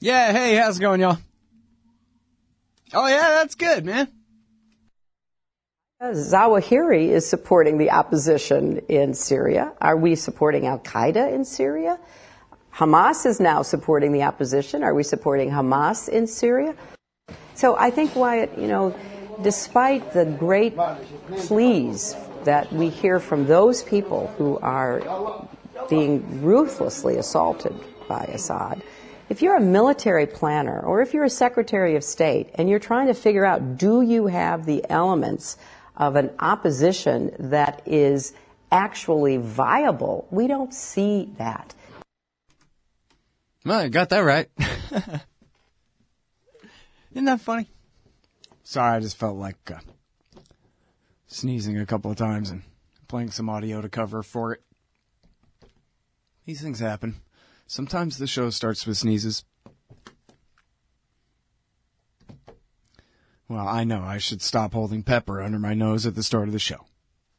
Yeah, hey, how's it going, y'all? Oh, yeah, that's good, man. Zawahiri is supporting the opposition in Syria. Are we supporting Al Qaeda in Syria? Hamas is now supporting the opposition. Are we supporting Hamas in Syria? So I think, Wyatt, you know, despite the great pleas that we hear from those people who are being ruthlessly assaulted by Assad, if you're a military planner or if you're a secretary of state and you're trying to figure out do you have the elements of an opposition that is actually viable, we don't see that. Well, you got that right. Isn't that funny? Sorry, I just felt like uh, sneezing a couple of times and playing some audio to cover for it. These things happen. Sometimes the show starts with sneezes. Well, I know I should stop holding pepper under my nose at the start of the show.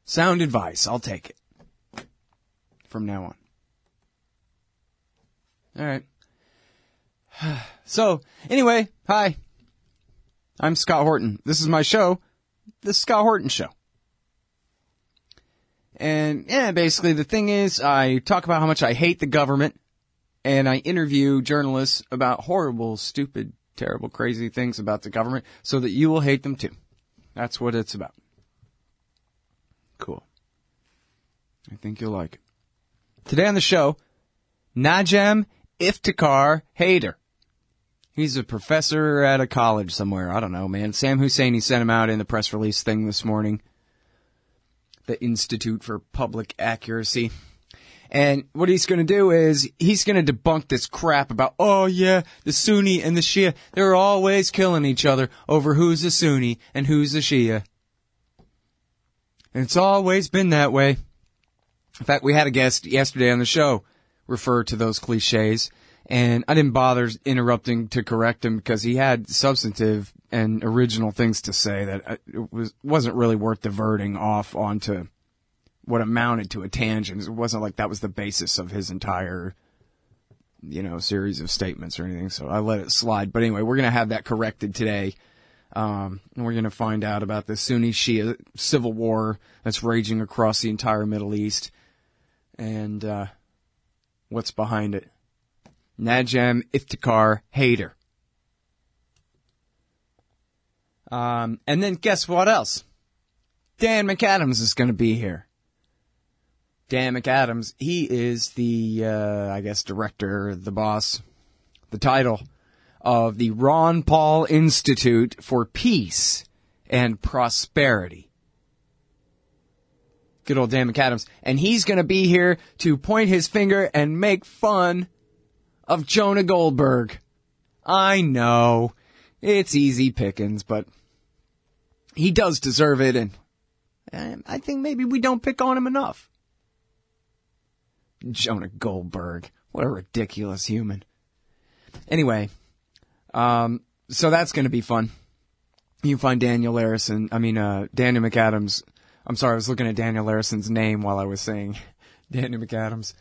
Sound advice, I'll take it. From now on. Alright. So, anyway, hi. I'm Scott Horton. This is my show, The Scott Horton Show. And yeah, basically the thing is, I talk about how much I hate the government, and I interview journalists about horrible, stupid, terrible, crazy things about the government so that you will hate them too. That's what it's about. Cool. I think you'll like it. Today on the show, Najam Iftikhar Haider. He's a professor at a college somewhere. I don't know, man. Sam Husseini sent him out in the press release thing this morning. The Institute for Public Accuracy. And what he's going to do is he's going to debunk this crap about, oh yeah, the Sunni and the Shia, they're always killing each other over who's a Sunni and who's a Shia. And it's always been that way. In fact, we had a guest yesterday on the show refer to those cliches and I didn't bother interrupting to correct him because he had substantive and original things to say that uh, it was wasn't really worth diverting off onto what amounted to a tangent. It wasn't like that was the basis of his entire you know series of statements or anything. So I let it slide. But anyway, we're gonna have that corrected today. Um, and we're going to find out about the Sunni Shia civil war that's raging across the entire Middle East and uh, what's behind it. Najam Iftikhar Haider. Um, and then guess what else? Dan McAdams is going to be here. Dan McAdams, he is the, uh, I guess, director, the boss, the title of the Ron Paul Institute for Peace and Prosperity. Good old Dan McAdams. And he's going to be here to point his finger and make fun of Jonah Goldberg. I know. It's easy pickings, but he does deserve it, and I think maybe we don't pick on him enough. Jonah Goldberg. What a ridiculous human. Anyway, um, so that's going to be fun. You find Daniel Larison, I mean, uh, Daniel McAdams. I'm sorry, I was looking at Daniel Larison's name while I was saying Daniel McAdams.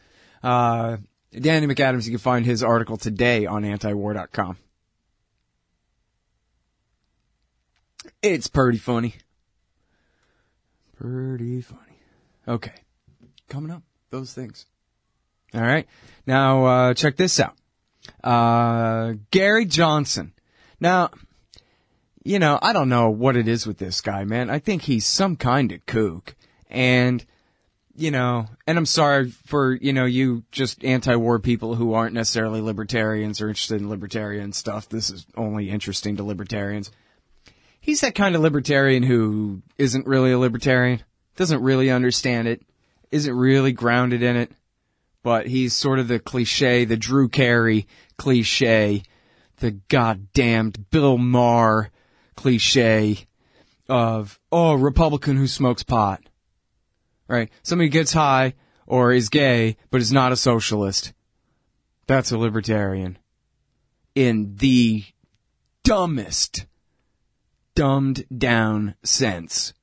Uh, Danny McAdams, you can find his article today on antiwar.com. It's pretty funny. Pretty funny. Okay. Coming up, those things. All right. Now, uh, check this out. Uh, Gary Johnson. Now, you know, I don't know what it is with this guy, man. I think he's some kind of kook. And, you know, and I'm sorry for, you know, you just anti-war people who aren't necessarily libertarians or interested in libertarian stuff. This is only interesting to libertarians. He's that kind of libertarian who isn't really a libertarian, doesn't really understand it, isn't really grounded in it, but he's sort of the cliche, the Drew Carey cliche, the goddamned Bill Maher cliche of, oh, Republican who smokes pot right? Somebody gets high or is gay, but is not a socialist. That's a libertarian. In the dumbest, dumbed down sense.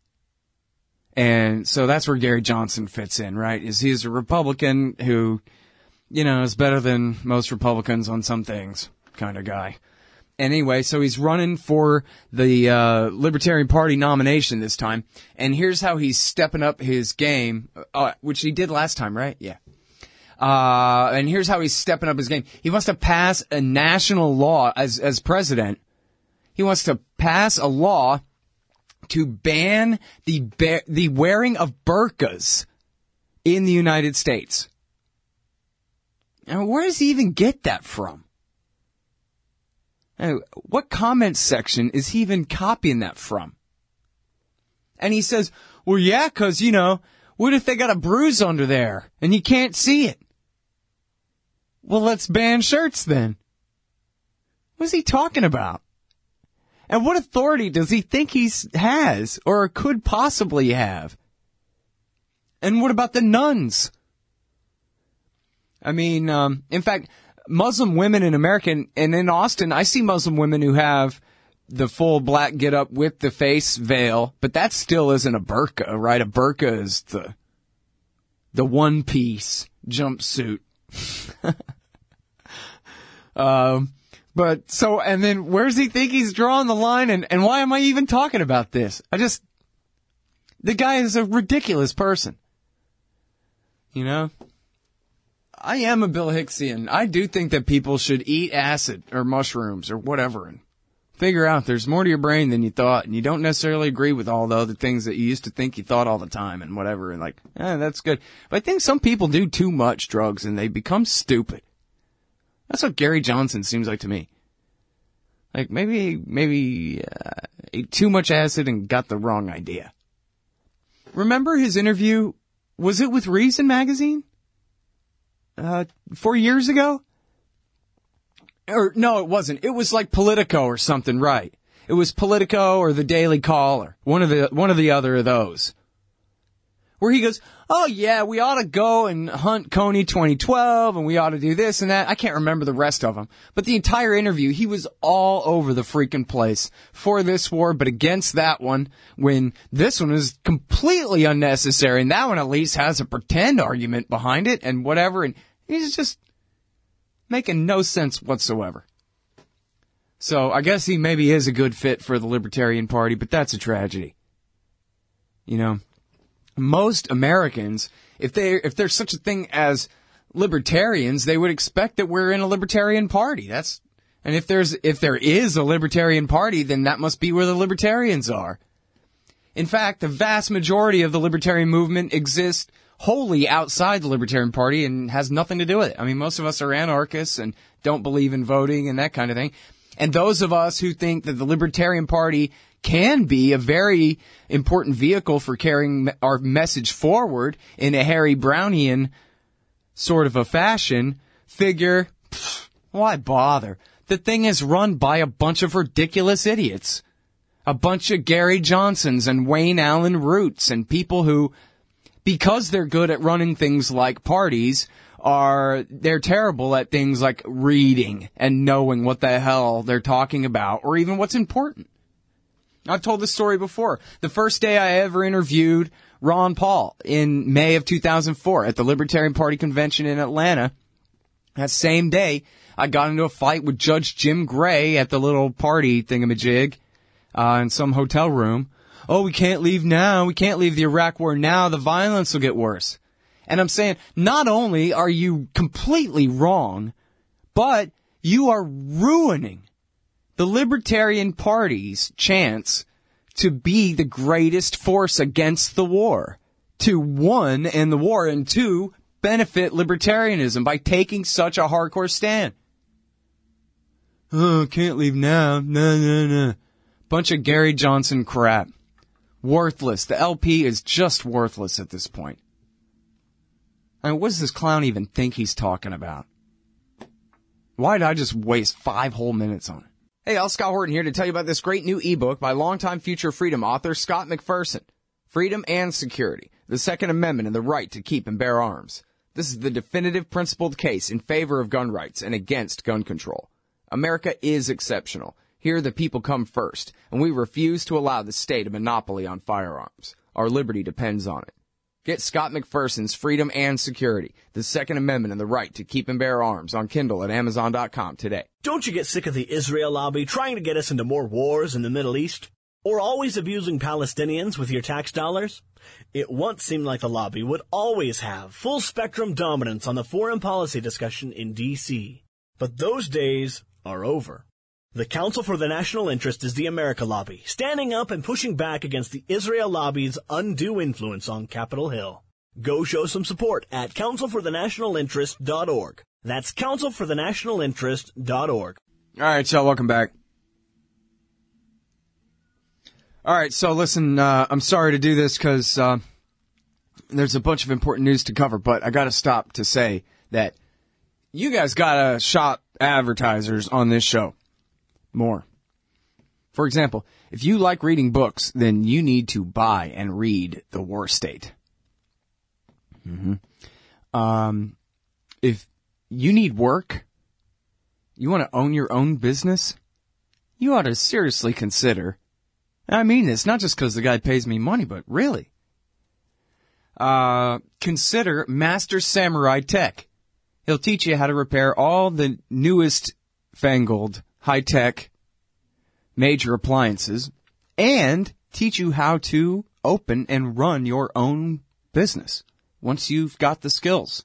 And so that's where Gary Johnson fits in, right? Is he's a Republican who, you know, is better than most Republicans on some things. kind of guy. Anyway, so he's running for the uh, Libertarian Party nomination this time, and here's how he's stepping up his game, uh, which he did last time, right? Yeah. Uh, and here's how he's stepping up his game. He wants to pass a national law as as president. He wants to pass a law to ban the the wearing of burqas in the United States. And where does he even get that from? Uh, what comment section is he even copying that from? And he says, well, yeah, cause, you know, what if they got a bruise under there and you can't see it? Well, let's ban shirts then. What's he talking about? And what authority does he think he has or could possibly have? And what about the nuns? I mean, um, in fact, Muslim women in America and in Austin, I see Muslim women who have the full black get up with the face veil, but that still isn't a burqa, right? A burqa is the, the one piece jumpsuit. um, but so, and then where does he think he's drawing the line and, and why am I even talking about this? I just, the guy is a ridiculous person. You know? I am a Bill Hicksian. I do think that people should eat acid or mushrooms or whatever and figure out there's more to your brain than you thought and you don't necessarily agree with all the other things that you used to think you thought all the time and whatever and like, eh, that's good. But I think some people do too much drugs and they become stupid. That's what Gary Johnson seems like to me. Like maybe, maybe, uh, ate too much acid and got the wrong idea. Remember his interview? Was it with Reason magazine? uh, four years ago? Or no, it wasn't. It was like Politico or something, right? It was Politico or the Daily Caller, one of the one of the other of those where he goes, "Oh yeah, we ought to go and hunt Kony 2012, and we ought to do this and that." I can't remember the rest of them, but the entire interview, he was all over the freaking place for this war, but against that one. When this one is completely unnecessary, and that one at least has a pretend argument behind it and whatever, and he's just making no sense whatsoever. So I guess he maybe is a good fit for the Libertarian Party, but that's a tragedy. You know, most Americans, if they if there's such a thing as libertarians, they would expect that we're in a libertarian party. That's and if there's if there is a libertarian party, then that must be where the libertarians are. In fact, the vast majority of the libertarian movement exists wholly outside the Libertarian Party and has nothing to do with it. I mean, most of us are anarchists and don't believe in voting and that kind of thing. And those of us who think that the Libertarian Party can be a very important vehicle for carrying our message forward in a Harry Brownian sort of a fashion, figure, pff, why bother? The thing is run by a bunch of ridiculous idiots. A bunch of Gary Johnsons and Wayne Allyn Roots and people who, because they're good at running things like parties, are they're terrible at things like reading and knowing what the hell they're talking about or even what's important. I've told this story before. The first day I ever interviewed Ron Paul in May of 2004 at the Libertarian Party convention in Atlanta. That same day, I got into a fight with Judge Jim Gray at the little party thingamajig uh, in some hotel room. Oh, we can't leave now. We can't leave the Iraq war now. The violence will get worse. And I'm saying, not only are you completely wrong, but you are ruining the Libertarian Party's chance to be the greatest force against the war, to one, end the war, and two, benefit libertarianism by taking such a hardcore stand. Oh, can't leave now. No, no, no. Bunch of Gary Johnson crap. Worthless. The LP is just worthless at this point. I mean, what does this clown even think he's talking about? Why did I just waste five whole minutes on it? Hey, Al Scott Horton here to tell you about this great new ebook by longtime Future Freedom author Scott McPherson. Freedom and Security, the Second Amendment and the right to keep and bear arms. This is the definitive principled case in favor of gun rights and against gun control. America is exceptional. Here the people come first, and we refuse to allow the state a monopoly on firearms. Our liberty depends on it. Get Scott McPherson's Freedom and Security, the Second Amendment and the Right to Keep and Bear Arms on Kindle at Amazon.com today. Don't you get sick of the Israel lobby trying to get us into more wars in the Middle East? Or always abusing Palestinians with your tax dollars? It once seemed like the lobby would always have full spectrum dominance on the foreign policy discussion in DC. But those days are over. The Council for the National Interest is the America Lobby, standing up and pushing back against the Israel lobby's undue influence on Capitol Hill. Go show some support at councilforthenationalinterest.org. That's councilforthenationalinterest.org. All right, y'all, welcome back. All right, so listen, uh, I'm sorry to do this because uh, there's a bunch of important news to cover, but I got to stop to say that you guys got to shop advertisers on this show more. For example, if you like reading books, then you need to buy and read The War State. Mm-hmm. Um, if you need work, you want to own your own business, you ought to seriously consider. I mean this not just because the guy pays me money, but really. Uh, consider Master Samurai Tech. He'll teach you how to repair all the newest fangled high tech major appliances and teach you how to open and run your own business once you've got the skills.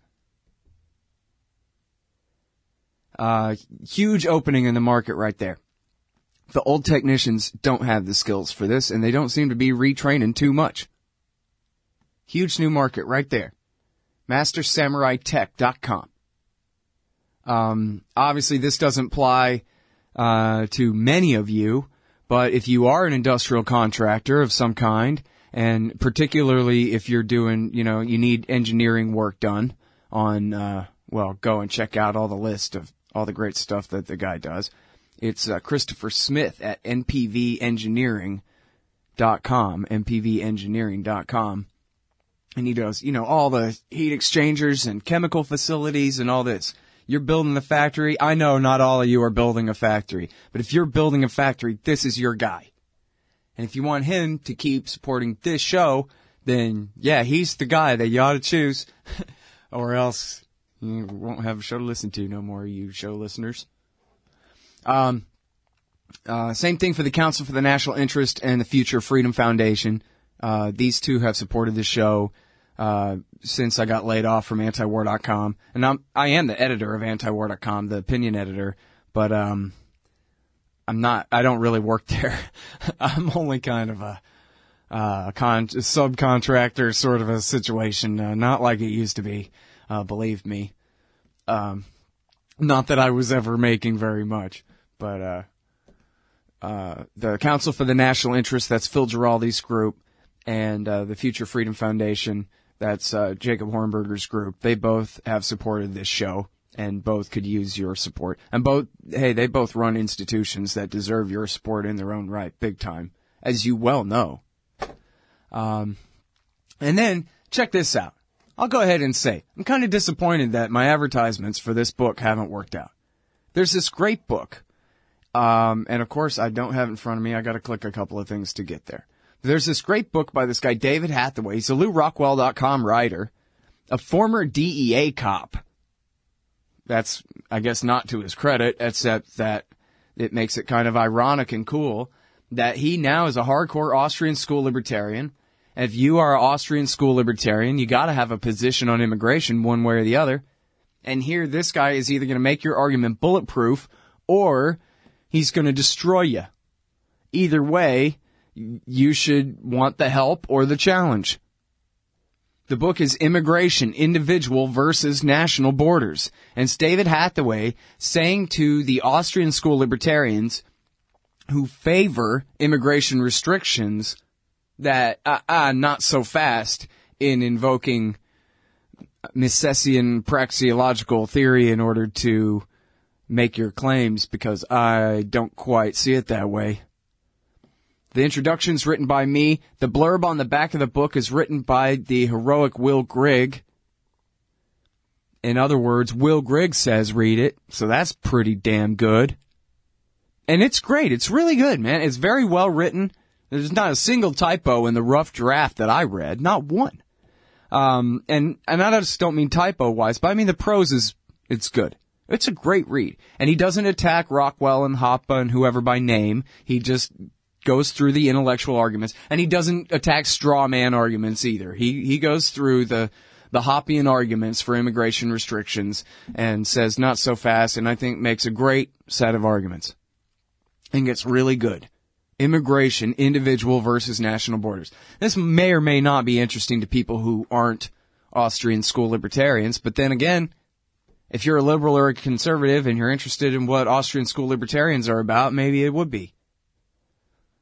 Uh, huge opening in the market right there. The old technicians don't have the skills for this and they don't seem to be retraining too much. Huge new market right there. MasterSamuraiTech.com. Um, obviously this doesn't apply uh, to many of you, but if you are an industrial contractor of some kind, and particularly if you're doing, you know, you need engineering work done on, uh, well, go and check out all the list of all the great stuff that the guy does. It's uh, Christopher Smith at npvengineering.com, npvengineering.com. And he does, you know, all the heat exchangers and chemical facilities and all this. You're building a factory. I know not all of you are building a factory, but if you're building a factory, this is your guy. And if you want him to keep supporting this show, then yeah, he's the guy that you ought to choose, or else you won't have a show to listen to no more, you show listeners. Um, uh, same thing for the Council for the National Interest and the Future Freedom Foundation. Uh, these two have supported the show uh, since I got laid off from antiwar.com. And I'm, I am the editor of antiwar.com, the opinion editor, but, um, I'm not, I don't really work there. I'm only kind of a, uh, con, subcontractor sort of a situation, uh, not like it used to be, uh, believe me. Um, not that I was ever making very much, but, uh, uh, the Council for the National Interest, that's Phil Giraldi's group, and, uh, the Future Freedom Foundation, that's uh, Jacob Hornberger's group. They both have supported this show and both could use your support. And both, hey, they both run institutions that deserve your support in their own right, big time, as you well know. Um, and then check this out. I'll go ahead and say, I'm kind of disappointed that my advertisements for this book haven't worked out. There's this great book. Um, and of course I don't have it in front of me. I got to click a couple of things to get there. There's this great book by this guy, David Hathaway. He's a LewRockwell.com writer, a former DEA cop. That's, I guess, not to his credit, except that it makes it kind of ironic and cool that he now is a hardcore Austrian school libertarian. If you are an Austrian school libertarian, you gotta have a position on immigration one way or the other. And here, this guy is either gonna make your argument bulletproof or he's gonna destroy you. Either way, you should want the help or the challenge. The book is Immigration, Individual versus National Borders. And it's David Hathaway saying to the Austrian school libertarians who favor immigration restrictions that, ah, uh, uh, not so fast in invoking Misesian praxeological theory in order to make your claims because I don't quite see it that way. The introduction's written by me. The blurb on the back of the book is written by the heroic Will Grigg. In other words, Will Grigg says read it, so that's pretty damn good. And it's great. It's really good, man. It's very well written. There's not a single typo in the rough draft that I read. Not one. Um, and, and I just don't mean typo wise, but I mean the prose is, it's good. It's a great read. And he doesn't attack Rockwell and Hoppe and whoever by name. He just goes through the intellectual arguments and he doesn't attack straw man arguments either. He, he goes through the, the Hoppian arguments for immigration restrictions and says not so fast and I think makes a great set of arguments and gets really good. Immigration, individual versus national borders. This may or may not be interesting to people who aren't Austrian school libertarians, but then again, if you're a liberal or a conservative and you're interested in what Austrian school libertarians are about, maybe it would be.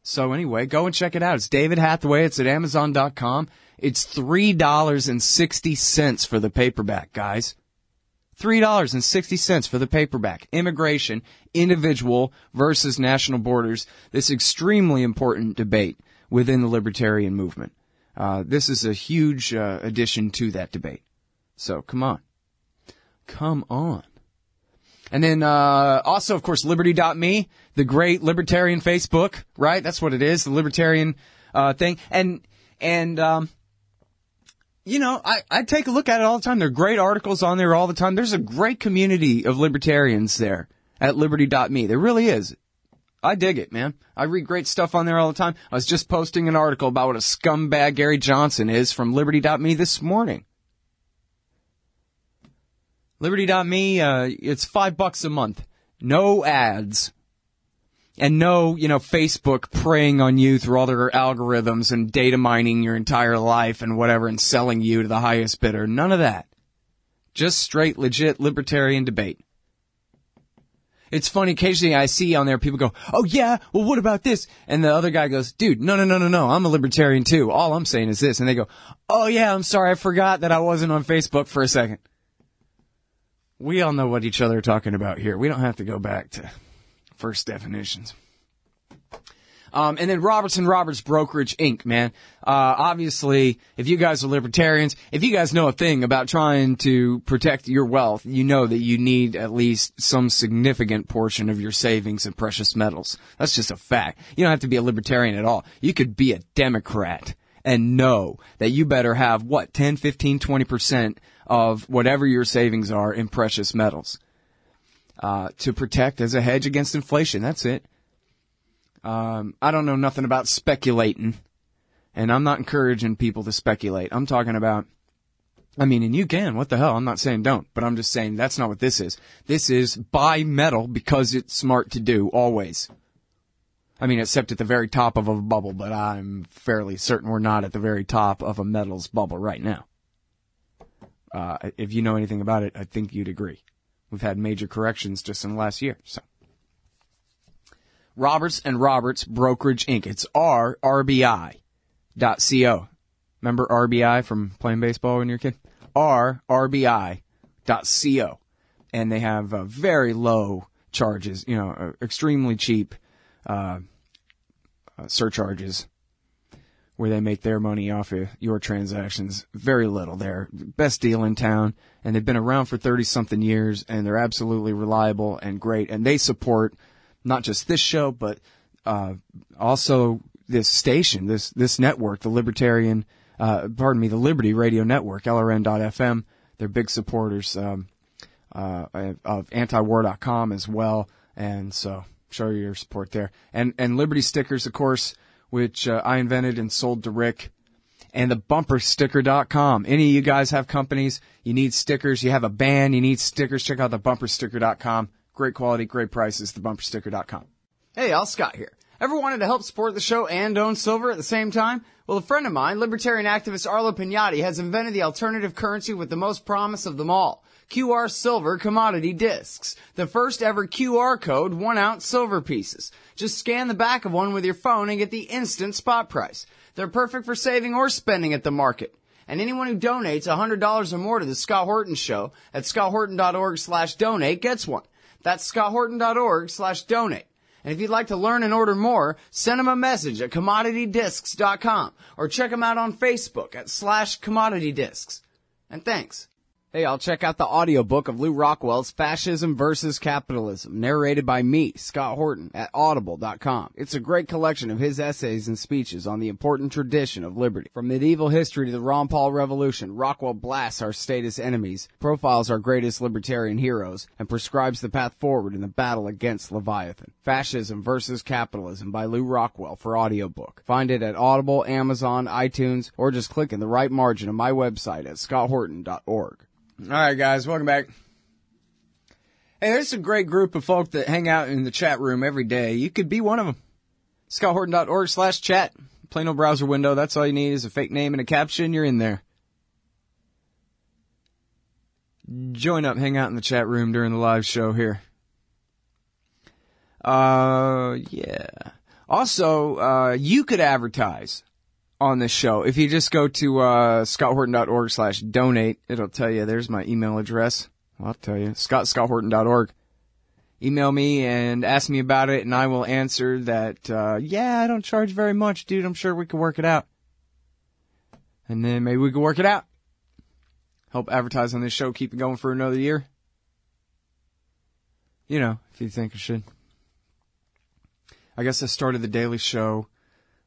So anyway, go and check it out. It's David Hathaway. It's at Amazon.com. It's $3.60 for the paperback, guys. $3.60 for the paperback. Immigration, individual versus national borders. This extremely important debate within the libertarian movement. Uh, this is a huge uh, addition to that debate. So come on. Come on. And then, uh, also, of course, liberty.me, the great libertarian Facebook, right? That's what it is, the libertarian, uh, thing. And, and, um, you know, I, I take a look at it all the time. There are great articles on there all the time. There's a great community of libertarians there at liberty.me. There really is. I dig it, man. I read great stuff on there all the time. I was just posting an article about what a scumbag Gary Johnson is from liberty.me this morning. Liberty.me, uh, it's five bucks a month. No ads. And no, you know, Facebook preying on you through all their algorithms and data mining your entire life and whatever and selling you to the highest bidder. None of that. Just straight, legit libertarian debate. It's funny, occasionally I see on there people go, oh yeah, well what about this? And the other guy goes, dude, no, no, no, no, no, I'm a libertarian too. All I'm saying is this. And they go, oh yeah, I'm sorry, I forgot that I wasn't on Facebook for a second. We all know what each other are talking about here. We don't have to go back to first definitions. Um, and then Roberts and Roberts Brokerage Inc., man. Uh, obviously, if you guys are libertarians, if you guys know a thing about trying to protect your wealth, you know that you need at least some significant portion of your savings in precious metals. That's just a fact. You don't have to be a libertarian at all. You could be a Democrat and know that you better have, what, 10, 15, 20% of whatever your savings are in precious metals. Uh, to protect as a hedge against inflation. That's it. Um, I don't know nothing about speculating, and I'm not encouraging people to speculate. I'm talking about, I mean, and you can. What the hell? I'm not saying don't, but I'm just saying that's not what this is. This is buy metal because it's smart to do always. I mean, except at the very top of a bubble, but I'm fairly certain we're not at the very top of a metals bubble right now. Uh, if you know anything about it, I think you'd agree. We've had major corrections just in the last year, so. Roberts and Roberts Brokerage Inc. It's R RBI dot co. Remember RBI from playing baseball when you were a kid? R co. And they have uh, very low charges, you know, uh, extremely cheap uh, uh, surcharges where they make their money off of your transactions. Very little there. Best deal in town. And they've been around for 30 something years and they're absolutely reliable and great. And they support not just this show, but, uh, also this station, this, this network, the Libertarian, uh, pardon me, the Liberty Radio Network, LRN.FM. They're big supporters, um, uh, of antiwar.com as well. And so show your support there. And, and Liberty stickers, of course, which uh, I invented and sold to Rick, and the bumpersticker.com. Any of you guys have companies, you need stickers, you have a band, you need stickers, check out the bumpersticker.com. Great quality, great prices, the bumpersticker.com. Hey, Al Scott here. Ever wanted to help support the show and own silver at the same time? Well, a friend of mine, libertarian activist Arlo Pignotti, has invented the alternative currency with the most promise of them all. QR Silver Commodity Discs. The first ever QR code one ounce silver pieces. Just scan the back of one with your phone and get the instant spot price. They're perfect for saving or spending at the market. And anyone who donates $100 or more to the Scott Horton Show at scotthorton.org slash donate gets one. That's scotthorton.org slash donate. And if you'd like to learn and order more, send them a message at commoditydiscs.com or check them out on Facebook at slash commoditydiscs. And thanks. Hey, I'll check out the audiobook of Lew Rockwell's Fascism versus Capitalism, narrated by me, Scott Horton, at audible.com. It's a great collection of his essays and speeches on the important tradition of liberty. From medieval history to the Ron Paul Revolution, Rockwell blasts our status enemies, profiles our greatest libertarian heroes, and prescribes the path forward in the battle against Leviathan. Fascism versus Capitalism by Lou Rockwell for audiobook. Find it at Audible, Amazon, iTunes, or just click in the right margin of my website at scotthorton.org. All right, guys, welcome back. Hey, there's a great group of folk that hang out in the chat room every day. You could be one of them. ScottHorton.org slash chat. Plain old browser window. That's all you need is a fake name and a caption. You're in there. Join up, hang out in the chat room during the live show here. Uh, yeah. Also, uh, you could advertise on this show. If you just go to uh, scotthorton.org slash donate, it'll tell you there's my email address. I'll tell you, scott, scotthorton.org. Email me and ask me about it, and I will answer that, uh, yeah, I don't charge very much, dude. I'm sure we can work it out. And then maybe we can work it out. Help advertise on this show, keep it going for another year. You know, if you think I should. I guess I started the Daily Show,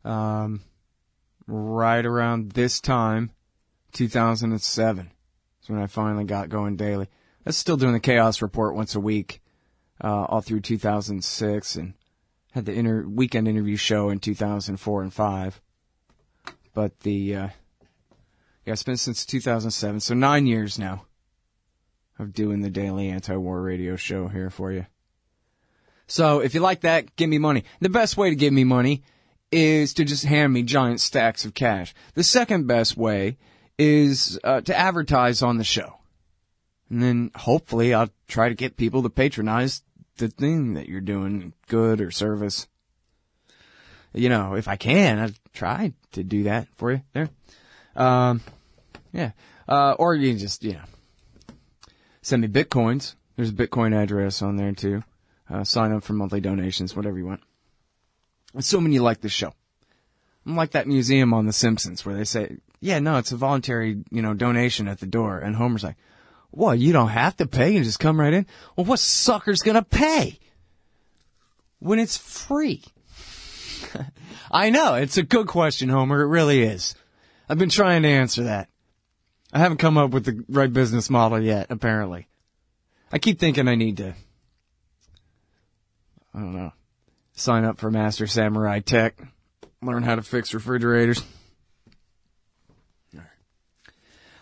um, right around this time, 2007. That's when I finally got going daily. I was still doing the Chaos Report once a week, uh, all through 2006 and had the inter- weekend interview show in 2004 and 5. But the, uh, yeah, it's been since 2007, so nine years now of doing the daily anti-war radio show here for you. So if you like that, give me money. The best way to give me money is to just hand me giant stacks of cash. The second best way is uh, to advertise on the show. And then hopefully I'll try to get people to patronize the thing that you're doing, good or service. You know, if I can, I'll try to do that for you there. Um, yeah. Uh, or you can just, you know, send me bitcoins. There's a Bitcoin address on there too. Uh, sign up for monthly donations, whatever you want. Assuming you like this show. I'm like that museum on The Simpsons where they say, yeah, no, it's a voluntary, you know, donation at the door. And Homer's like, what, you don't have to pay and just come right in. Well, what sucker's gonna pay? When it's free. I know, it's a good question, Homer. It really is. I've been trying to answer that. I haven't come up with the right business model yet, apparently. I keep thinking I need to, I don't know, sign up for Master Samurai Tech, learn how to fix refrigerators.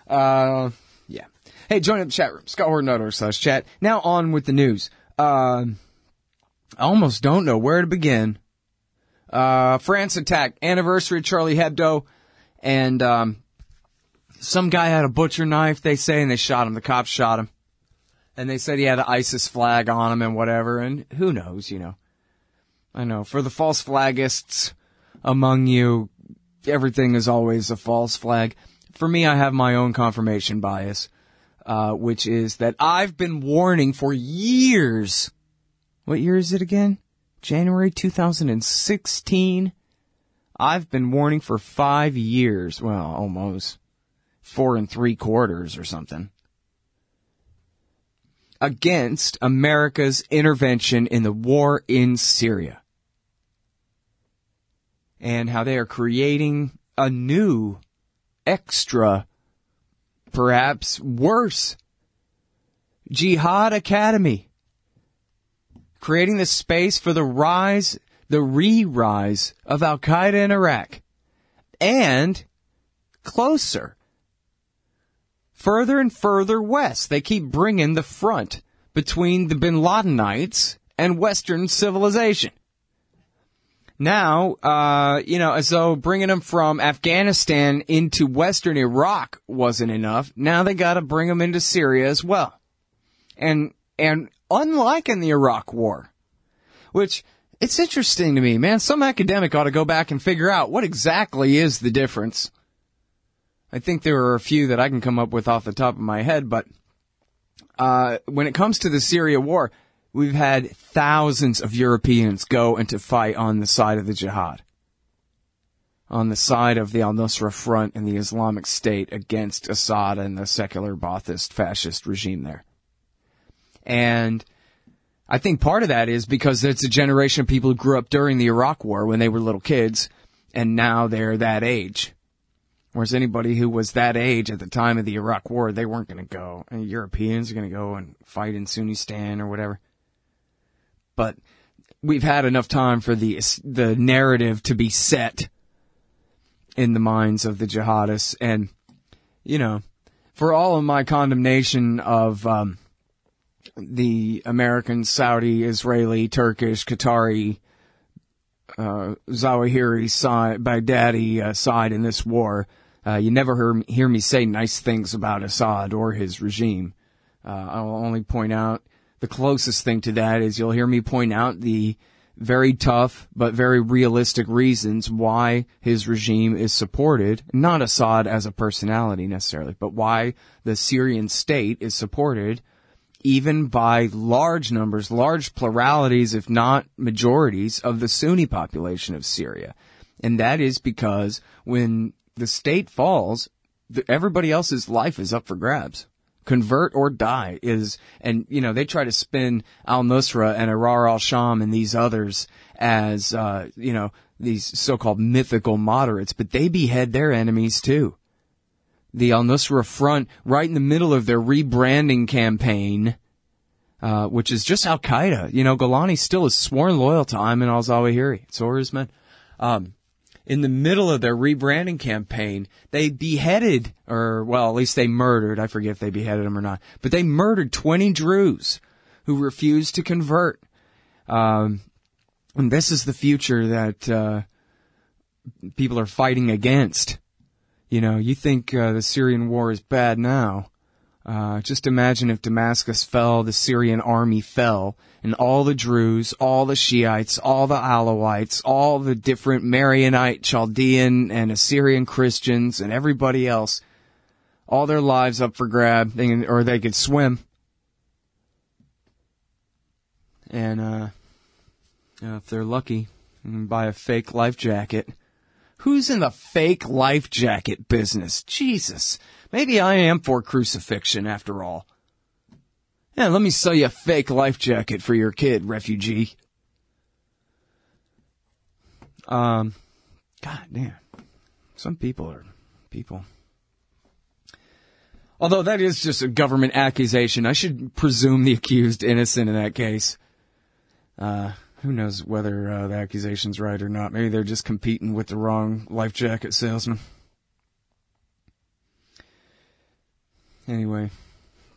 Uh, yeah. Hey, join up the chat room, scotthorton.org slash chat. Now on with the news. Uh, I almost don't know where to begin. Uh, France attack, anniversary of Charlie Hebdo, and, um, some guy had a butcher knife, they say, and they shot him. The cops shot him. And they said he had an ISIS flag on him and whatever, and who knows, you know. I know, for the false flagists among you, everything is always a false flag. For me, I have my own confirmation bias, uh, which is that I've been warning for years. What year is it again? January 2016? I've been warning for five years. Well, almost. Four and three quarters or something. Against America's intervention in the war in Syria. And how they are creating a new, extra, perhaps worse, Jihad Academy creating the space for the rise, the re-rise of Al Qaeda in Iraq. And closer, further and further west, they keep bringing the front between the Bin Ladenites and Western civilization. Now, uh, you know, as though bringing them from Afghanistan into Western Iraq wasn't enough, now they gotta bring them into Syria as well. And, and unlike in the Iraq War, which it's interesting to me, man. Some academic ought to go back and figure out what exactly is the difference. I think there are a few that I can come up with off the top of my head, but uh, when it comes to the Syria war, we've had thousands of Europeans go and to fight on the side of the jihad. on the side of the al-Nusra Front and the Islamic State against Assad and the secular Baathist fascist regime there. And I think part of that is because it's a generation of people who grew up during the Iraq War when they were little kids, and now they're that age. Whereas anybody who was that age at the time of the Iraq War, they weren't going to go. And Europeans are going to go and fight in Sunnistan or whatever. But we've had enough time for the the narrative to be set in the minds of the jihadists, and you know, for all of my condemnation of um, the American, Saudi, Israeli, Turkish, Qatari, uh, Zawahiri side, Baghdadi uh, side in this war. Uh, you never hear, hear me say nice things about Assad or his regime. Uh, I'll only point out the closest thing to that is you'll hear me point out the very tough but very realistic reasons why his regime is supported, not Assad as a personality necessarily, but why the Syrian state is supported even by large numbers, large pluralities, if not majorities, of the Sunni population of Syria. And that is because when the state falls, everybody else's life is up for grabs. Convert or die is, and you know, they try to spin al-Nusra and Ahrar al-Sham and these others as, uh, you know, these so-called mythical moderates, but they behead their enemies too the Al Nusra Front right in the middle of their rebranding campaign, uh, which is just Al Qaeda. You know, Golani still is sworn loyal to Ayman al Zawahiri. So are his men. Um, in the middle of their rebranding campaign, they beheaded, or well, at least they murdered. I forget if they beheaded them or not, but they murdered 20 Druze who refused to convert. Um, and this is the future that uh, people are fighting against. You know, you think uh, the Syrian war is bad now. Uh, just imagine if Damascus fell, the Syrian army fell, and all the Druze, all the Shiites, all the Alawites, all the different Maronite, Chaldean, and Assyrian Christians, and everybody else, all their lives up for grab, or they could swim. And, uh, if they're lucky, buy a fake life jacket Who's in the fake life jacket business? Jesus. Maybe I am for crucifixion after all. Yeah, let me sell you a fake life jacket for your kid, refugee. Um, God damn. Some people are people. Although that is just a government accusation, I should presume the accused innocent in that case. Uh, who knows whether uh, the accusation's right or not? Maybe they're just competing with the wrong life jacket salesman. Anyway,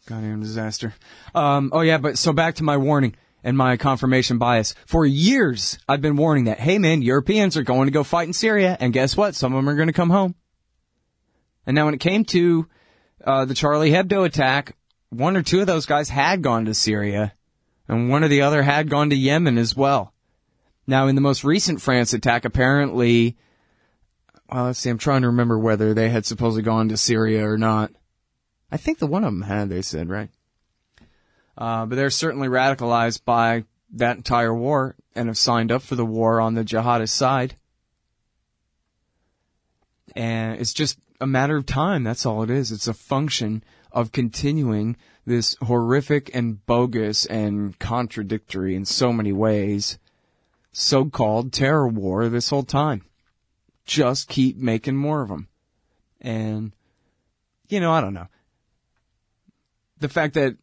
goddamn disaster. Um, oh yeah, but so back to my warning and my confirmation bias. For years, I've been warning that, hey man, Europeans are going to go fight in Syria, and guess what? Some of them are going to come home. And now when it came to uh, the Charlie Hebdo attack, one or two of those guys had gone to Syria and one or the other had gone to Yemen as well. Now, in the most recent France attack, apparently, well, let's see, I'm trying to remember whether they had supposedly gone to Syria or not. I think the one of them had, they said, right? Uh, but they're certainly radicalized by that entire war and have signed up for the war on the jihadist side. And it's just a matter of time. That's all it is. It's a function of continuing this horrific and bogus and contradictory in so many ways so-called terror war this whole time. Just keep making more of them. And, you know, I don't know. The fact that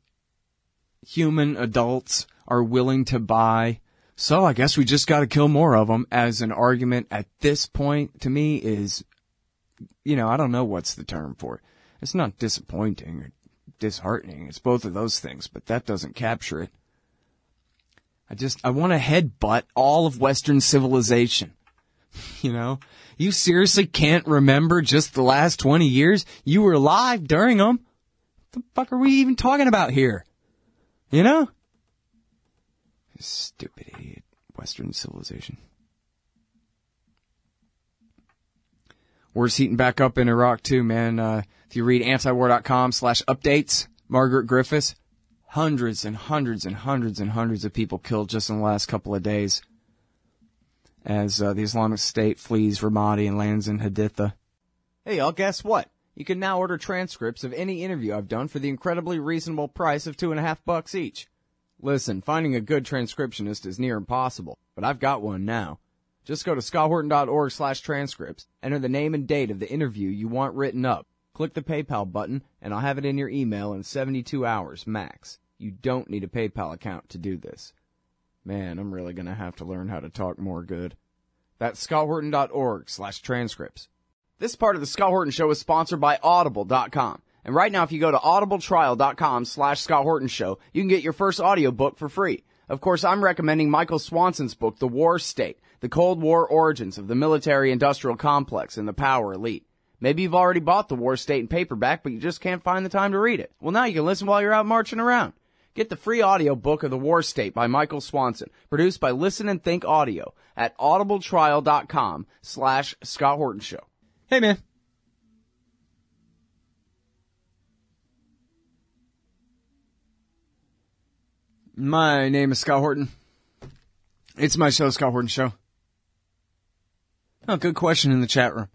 human adults are willing to buy, so I guess we just gotta kill more of them as an argument at this point to me is, you know, I don't know what's the term for it. It's not disappointing or disheartening. It's both of those things, but that doesn't capture it. I just, I want to headbutt all of Western civilization. you know? You seriously can't remember just the last 20 years? You were alive during them. The fuck are we even talking about here? You know? Stupid idiot. Western civilization. War's heating back up in Iraq too, man. Uh, if you read antiwar.com slash updates, Margaret Griffis, hundreds and hundreds and hundreds and hundreds of people killed just in the last couple of days. as uh, the Islamic State flees Ramadi and lands in Haditha. Hey, y'all, guess what? You can now order transcripts of any interview I've done for the incredibly reasonable price of two and a half bucks each. Listen, finding a good transcriptionist is near impossible, but I've got one now. Just go to scotthorton.org slash transcripts, enter the name and date of the interview you want written up, click the PayPal button, and I'll have it in your email in 72 hours max. You don't need a PayPal account to do this. Man, I'm really gonna have to learn how to talk more good. That's scotthorton.org slash transcripts. This part of the Scott Horton Show is sponsored by Audible.com. And right now, if you go to audibletrial.com slash Scott Horton Show, you can get your first audiobook for free. Of course, I'm recommending Michael Swanson's book, The War State, The Cold War Origins of the Military Industrial Complex and the Power Elite. Maybe you've already bought The War State in paperback, but you just can't find the time to read it. Well, now you can listen while you're out marching around. Get the free audiobook of The War State by Michael Swanson, produced by Listen and Think Audio at audibletrial.com slash Scott Horton Show. Hey, man. My name is Scott Horton. It's my show, Scott Horton Show. Oh, good question in the chat room.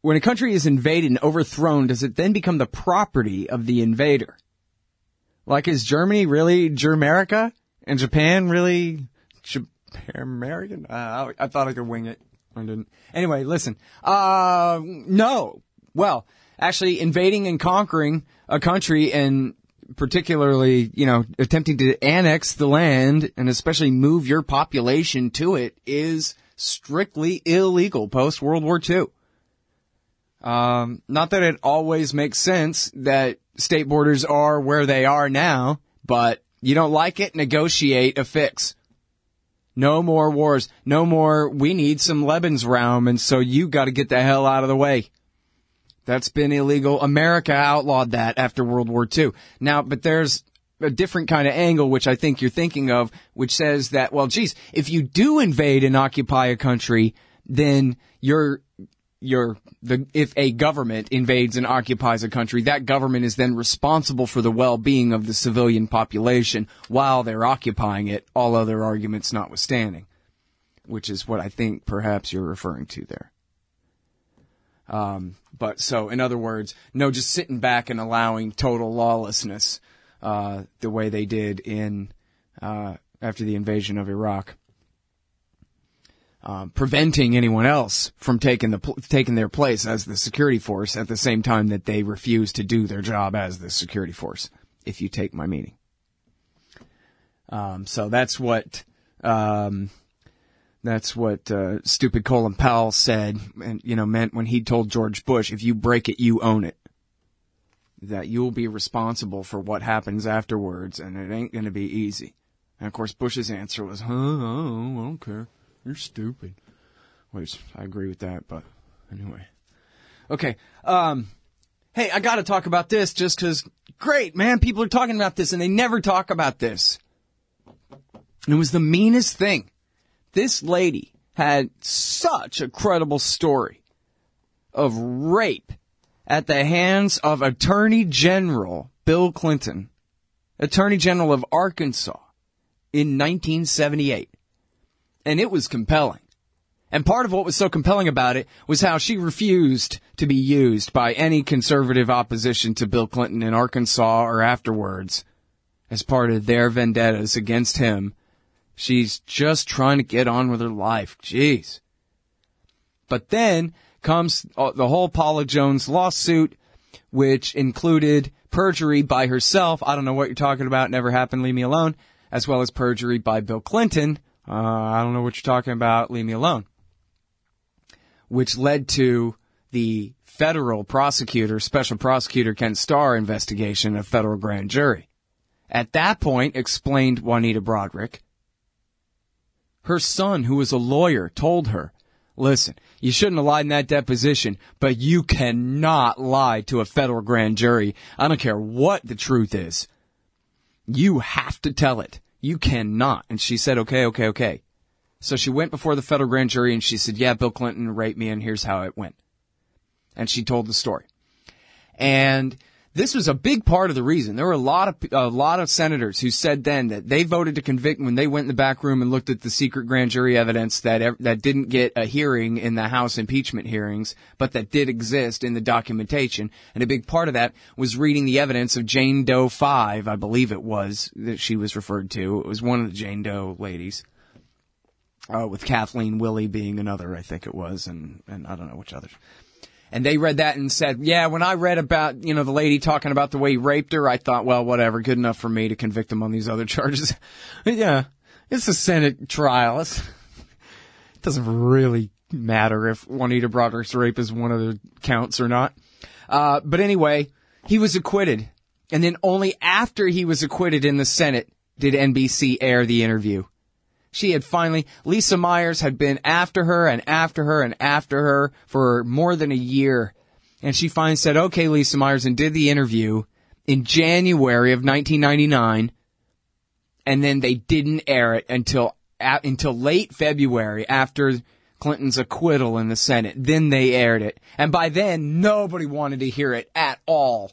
When a country is invaded and overthrown, does it then become the property of the invader? Like, is Germany really Germerica? And Japan really American? Uh, I thought I could wing it. I didn't. Anyway, listen. Uh, no. Well, actually, invading and conquering a country and particularly, you know, attempting to annex the land and especially move your population to it is strictly illegal post World War II. Um, not that it always makes sense that state borders are where they are now, but you don't like it, negotiate a fix. No more wars. No more, we need some Lebensraum, and so you gotta get the hell out of the way. That's been illegal. America outlawed that after World War II. Now, but there's a different kind of angle, which I think you're thinking of, which says that, well, geez, if you do invade and occupy a country, then you're you're the if a government invades and occupies a country, that government is then responsible for the well-being of the civilian population while they're occupying it, all other arguments notwithstanding, which is what I think perhaps you're referring to there. Um, but so, in other words, no, just sitting back and allowing total lawlessness, uh, the way they did in uh, after the invasion of Iraq. Um, preventing anyone else from taking the taking their place as the security force at the same time that they refuse to do their job as the security force. If you take my meaning, um, so that's what um, that's what uh, stupid Colin Powell said, and you know meant when he told George Bush, "If you break it, you own it." That you'll be responsible for what happens afterwards, and it ain't going to be easy. And of course, Bush's answer was, "Huh? Oh, I don't care." You're stupid. Which I agree with that, but anyway. Okay. Um, hey, I gotta talk about this just cause, great, man, people are talking about this and they never talk about this. It was the meanest thing. This lady had such a credible story of rape at the hands of Attorney General Bill Clinton, Attorney General of Arkansas in 1978 and it was compelling. And part of what was so compelling about it was how she refused to be used by any conservative opposition to Bill Clinton in Arkansas or afterwards as part of their vendettas against him. She's just trying to get on with her life. Jeez. But then comes the whole Paula Jones lawsuit, which included perjury by herself. I don't know what you're talking about. Never happened. Leave me alone. As well as perjury by Bill Clinton uh, I don't know what you're talking about. Leave me alone. Which led to the federal prosecutor, special prosecutor Ken Starr investigation of federal grand jury. At that point, explained Juanita Broaddrick, her son, who was a lawyer, told her, listen, you shouldn't have lied in that deposition, but you cannot lie to a federal grand jury. I don't care what the truth is. You have to tell it. You cannot. And she said, okay, okay, okay. So she went before the federal grand jury and she said, yeah, Bill Clinton raped me and here's how it went. And she told the story. And This was a big part of the reason. There were a lot of a lot of senators who said then that they voted to convict when they went in the back room and looked at the secret grand jury evidence that that didn't get a hearing in the House impeachment hearings, but that did exist in the documentation. And a big part of that was reading the evidence of Jane Doe 5, I believe it was that she was referred to. It was one of the Jane Doe ladies. Uh, with Kathleen Willey being another, I think it was, and, and I don't know which others. And they read that and said, yeah, when I read about, you know, the lady talking about the way he raped her, I thought, well, whatever, good enough for me to convict him on these other charges. yeah, it's a Senate trial. It's, it doesn't really matter if Juanita Broaddrick's rape is one of the counts or not. Uh, but anyway, he was acquitted. And then only after he was acquitted in the Senate did NBC air the interview she had finally, Lisa Myers had been after her and after her and after her for more than a year. And she finally said, okay, Lisa Myers, and did the interview in January of 1999. And then they didn't air it until, until late February after Clinton's acquittal in the Senate. Then they aired it. And by then, nobody wanted to hear it at all.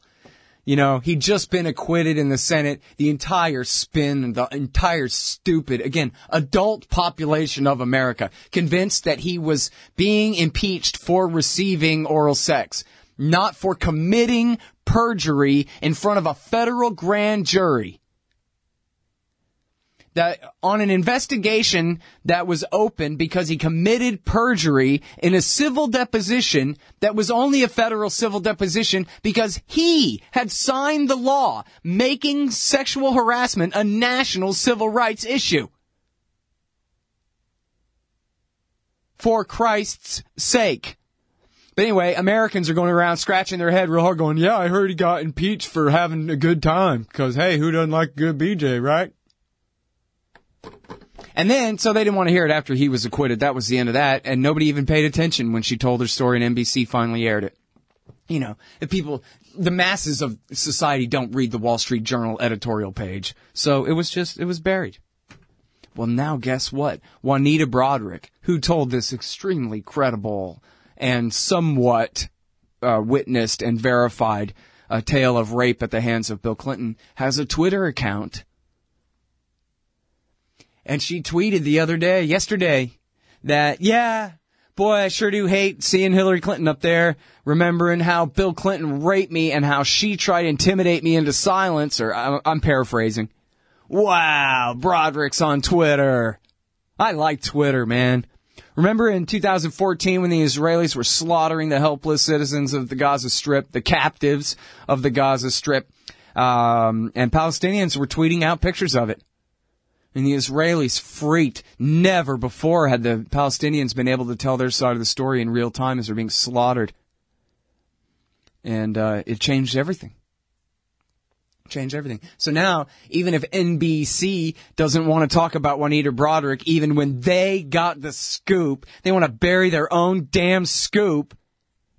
You know, he'd just been acquitted in the Senate. The entire spin, the entire stupid, again, adult population of America convinced that he was being impeached for receiving oral sex, not for committing perjury in front of a federal grand jury that on an investigation that was open because he committed perjury in a civil deposition that was only a federal civil deposition because he had signed the law making sexual harassment a national civil rights issue. For Christ's sake. But anyway, Americans are going around scratching their head real hard going, yeah, I heard he got impeached for having a good time. Cause hey, who doesn't like a good BJ, right? And then, so they didn't want to hear it after he was acquitted. That was the end of that. And nobody even paid attention when she told her story and NBC finally aired it. You know, the people, the masses of society don't read the Wall Street Journal editorial page. So it was just, it was buried. Well, now guess what? Juanita Broaddrick, who told this extremely credible and somewhat uh, witnessed and verified a tale of rape at the hands of Bill Clinton, has a Twitter account and she tweeted the other day, yesterday, that, yeah, boy, I sure do hate seeing Hillary Clinton up there, remembering how Bill Clinton raped me and how she tried to intimidate me into silence, or I'm paraphrasing. Wow, Broaddrick's on Twitter. I like Twitter, man. Remember in 2014 when the Israelis were slaughtering the helpless citizens of the Gaza Strip, the captives of the Gaza Strip, um, and Palestinians were tweeting out pictures of it and the Israelis freaked. Never before had the Palestinians been able to tell their side of the story in real time as they're being slaughtered. And uh, it changed everything. Changed everything. So now, even if NBC doesn't want to talk about Juanita Broaddrick, even when they got the scoop, they want to bury their own damn scoop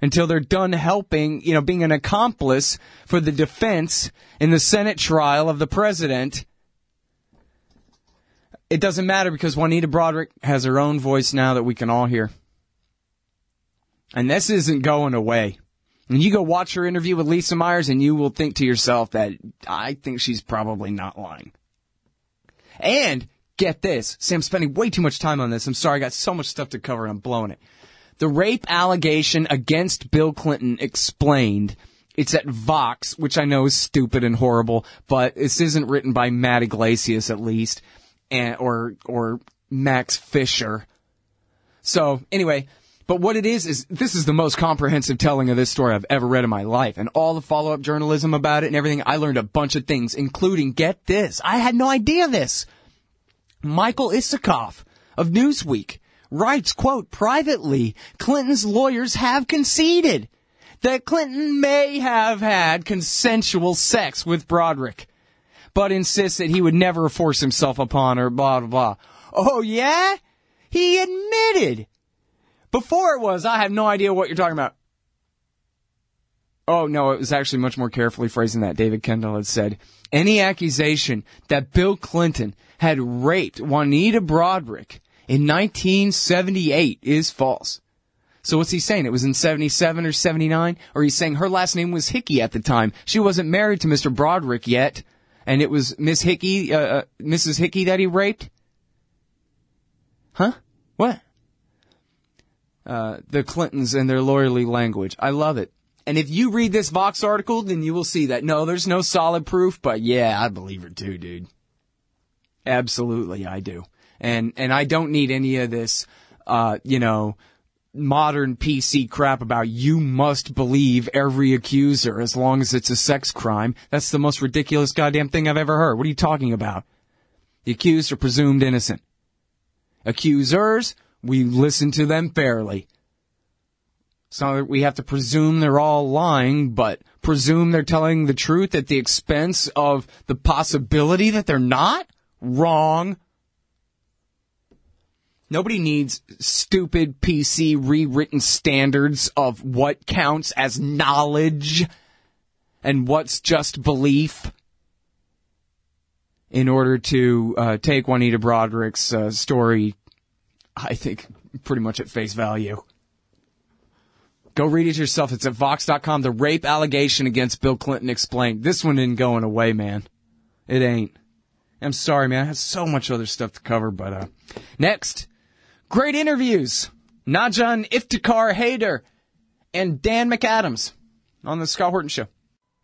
until they're done helping, you know, being an accomplice for the defense in the Senate trial of the president it doesn't matter because Juanita Broaddrick has her own voice now that we can all hear. And this isn't going away. And you go watch her interview with Lisa Myers and you will think to yourself that I think she's probably not lying. And get this. I'm spending way too much time on this. I'm sorry. I got so much stuff to cover and I'm blowing it. The rape allegation against Bill Clinton explained it's at Vox, which I know is stupid and horrible, but this isn't written by Matt Yglesias at least and, or or Max Fisher. So anyway, but what it is is this is the most comprehensive telling of this story I've ever read in my life, and all the follow up journalism about it and everything. I learned a bunch of things, including get this. I had no idea this. Michael Isikoff of Newsweek writes, quote, privately, Clinton's lawyers have conceded that Clinton may have had consensual sex with Broaddrick but insists that he would never force himself upon her, blah, blah, blah. Oh, yeah? He admitted. Before it was, I have no idea what you're talking about. Oh, no, it was actually much more carefully phrasing that. David Kendall had said, any accusation that Bill Clinton had raped Juanita Broaddrick in 1978 is false. So what's he saying? It was in 77 or 79? Or he's saying her last name was Hickey at the time. She wasn't married to Mr. Broaddrick yet. And it was Miss Hickey, uh, uh, Mrs. Hickey that he raped? Huh? What? Uh, the Clintons and their lawyerly language. I love it. And if you read this Vox article, then you will see that no, there's no solid proof, but yeah, I believe her too, dude. Absolutely, I do. And, and I don't need any of this, uh, you know, modern PC crap about you must believe every accuser as long as it's a sex crime. That's the most ridiculous goddamn thing I've ever heard. What are you talking about? The accused are presumed innocent. Accusers, we listen to them fairly. So we have to presume they're all lying, but presume they're telling the truth at the expense of the possibility that they're not? Wrong. Nobody needs stupid PC rewritten standards of what counts as knowledge and what's just belief in order to uh, take Juanita Broaddrick's uh, story, I think, pretty much at face value. Go read it yourself. It's at Vox.com. The rape allegation against Bill Clinton explained. This one isn't going away, man. It ain't. I'm sorry, man. I have so much other stuff to cover, but, uh, next. Great interviews. Najam Iftikhar Haider and Dan McAdams on the Scott Horton Show.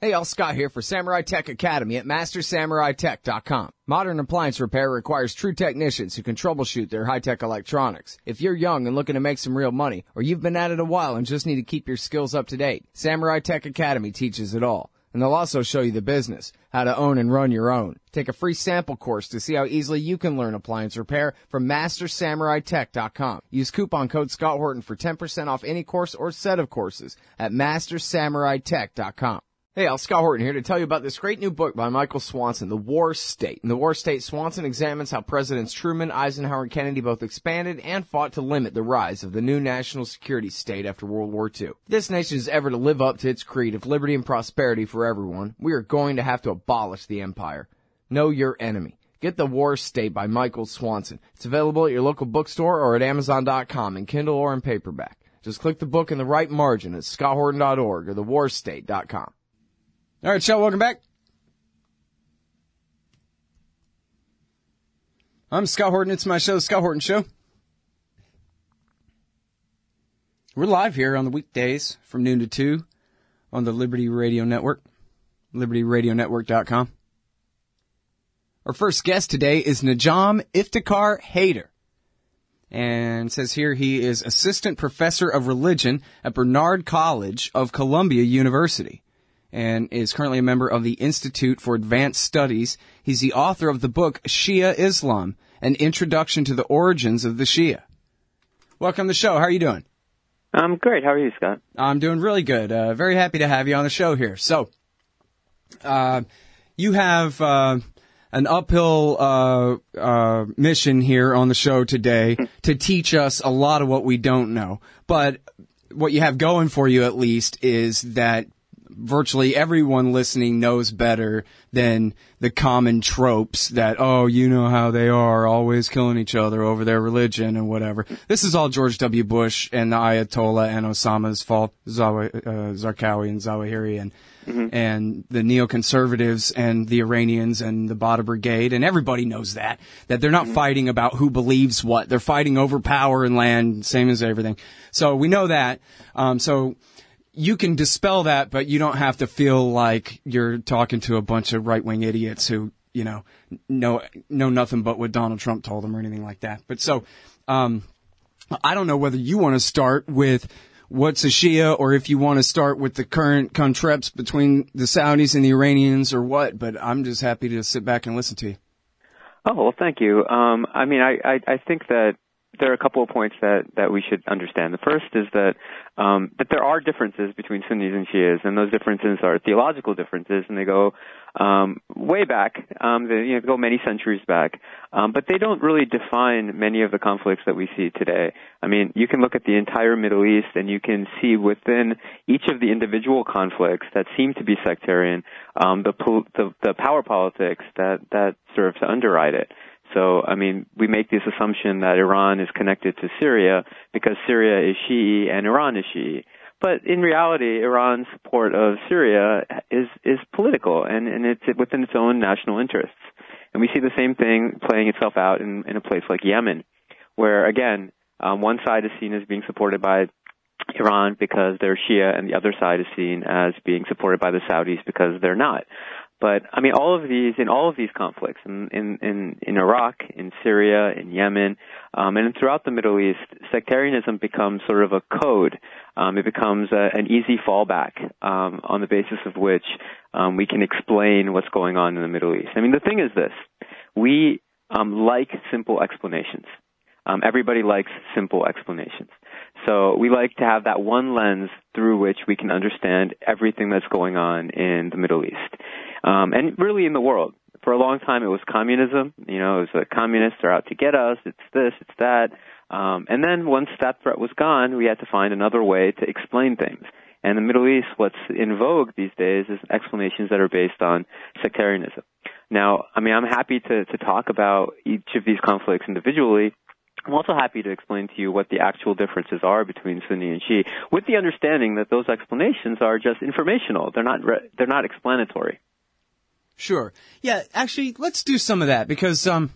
Hey, all Scott here for Samurai Tech Academy at MasterSamuraiTech.com. Modern appliance repair requires true technicians who can troubleshoot their high-tech electronics. If you're young and looking to make some real money, or you've been at it a while and just need to keep your skills up to date, Samurai Tech Academy teaches it all. And they'll also show you the business, how to own and run your own. Take a free sample course to see how easily you can learn appliance repair from MasterSamuraiTech.com. Use coupon code Scott Horton for 10% off any course or set of courses at MasterSamuraiTech.com. Hey, Al Scott Horton here to tell you about this great new book by Michael Swanson, The War State. In The War State, Swanson examines how Presidents Truman, Eisenhower, and Kennedy both expanded and fought to limit the rise of the new national security state after World War II. If this nation is ever to live up to its creed of liberty and prosperity for everyone, we are going to have to abolish the empire. Know your enemy. Get The War State by Michael Swanson. It's available at your local bookstore or at Amazon.com in Kindle or in paperback. Just click the book in the right margin at scotthorton.org or thewarstate.com. All right, Shell, welcome back. I'm Scott Horton. It's my show, The Scott Horton Show. We're live here on the weekdays from noon to 2 on the Liberty Radio Network, libertyradionetwork.com. Our first guest today is Najam Iftikhar Haider. And says here he is assistant professor of religion at Barnard College of Columbia University and is currently a member of the Institute for Advanced Studies. He's the author of the book Shia Islam, an introduction to the origins of the Shia. Welcome to the show. How are you doing? I'm great. How are you, Scott? I'm doing really good. Uh, very happy to have you on the show here. So, uh, you have uh, an uphill uh, uh, mission here on the show today to teach us a lot of what we don't know. But what you have going for you, at least, is that virtually everyone listening knows better than the common tropes that, oh, you know how they are, always killing each other over their religion and whatever. This is all George W. Bush and the Ayatollah and Osama's fault, Zaw- uh, Zarqawi and Zawahiri and, mm-hmm. and the neoconservatives and the Iranians and the Badr Brigade. And everybody knows that, that they're not mm-hmm. fighting about who believes what. They're fighting over power and land, same as everything. So we know that. Um, so, you can dispel that, but you don't have to feel like you're talking to a bunch of right wing idiots who, you know, know, know nothing but what Donald Trump told them or anything like that. But so, um, I don't know whether you want to start with what's a Shia or if you want to start with the current contreps between the Saudis and the Iranians or what, but I'm just happy to sit back and listen to you. Oh, well, thank you. Um, I mean, I, I, I think that there are a couple of points that, that we should understand. The first is that um, that there are differences between Sunnis and Shias, and those differences are theological differences, and they go um, way back. Um, they you know, go many centuries back, um, but they don't really define many of the conflicts that we see today. I mean, you can look at the entire Middle East, and you can see within each of the individual conflicts that seem to be sectarian, um, the, the the power politics that that serve to underwrite it. So, I mean, we make this assumption that Iran is connected to Syria because Syria is Shi'i and Iran is Shi'i. But in reality, Iran's support of Syria is is political and, and it's within its own national interests. And we see the same thing playing itself out in, in a place like Yemen, where again, um, one side is seen as being supported by Iran because they're Shia, and the other side is seen as being supported by the Saudis because they're not. But I mean, all of these in all of these conflicts in in in, Iraq, in Syria, in Yemen, um, and throughout the Middle East, sectarianism becomes sort of a code. Um, it becomes a, an easy fallback um, on the basis of which um, we can explain what's going on in the Middle East. I mean, the thing is this: we um, like simple explanations. Um, everybody likes simple explanations. So we like to have that one lens through which we can understand everything that's going on in the Middle East. Um, and really in the world. For a long time it was communism. You know, it was the communists are out to get us. It's this, it's that. Um, and then once that threat was gone, we had to find another way to explain things. And the Middle East, what's in vogue these days is explanations that are based on sectarianism. Now, I mean, I'm happy to, to talk about each of these conflicts individually, I'm also happy to explain to you what the actual differences are between Sunni and Shi'i, with the understanding that those explanations are just informational. They're not re- they're not explanatory. Sure. Yeah, actually, let's do some of that because, um,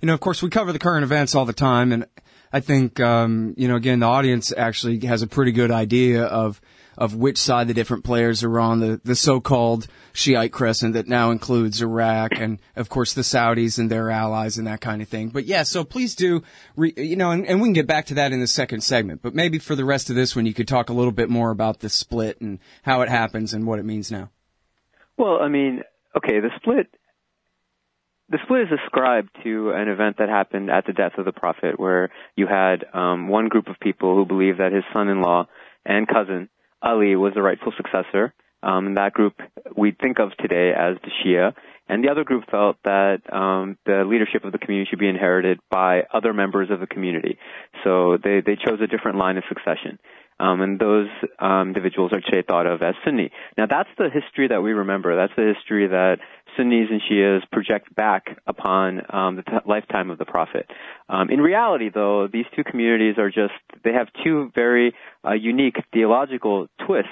you know, of course, we cover the current events all the time, and I think, um, you know, again, the audience actually has a pretty good idea of of which side the different players are on the, the so-called Shiite crescent that now includes Iraq and of course the Saudis and their allies and that kind of thing. But yeah, so please do, re, you know, and, and we can get back to that in the second segment. But maybe for the rest of this one, you could talk a little bit more about the split and how it happens and what it means now. Well, I mean, okay, the split the split is ascribed to an event that happened at the death of the prophet, where you had um, one group of people who believed that his son-in-law and cousin Ali was the rightful successor. Um, that group we think of today as the Shia, and the other group felt that um, the leadership of the community should be inherited by other members of the community. So they they chose a different line of succession. Um, and those um, individuals are today thought of as Sunni. Now that's the history that we remember. That's the history that Sunnis and Shias project back upon um, the t- lifetime of the Prophet. Um, in reality, though, these two communities are just, they have two very uh, unique theological twists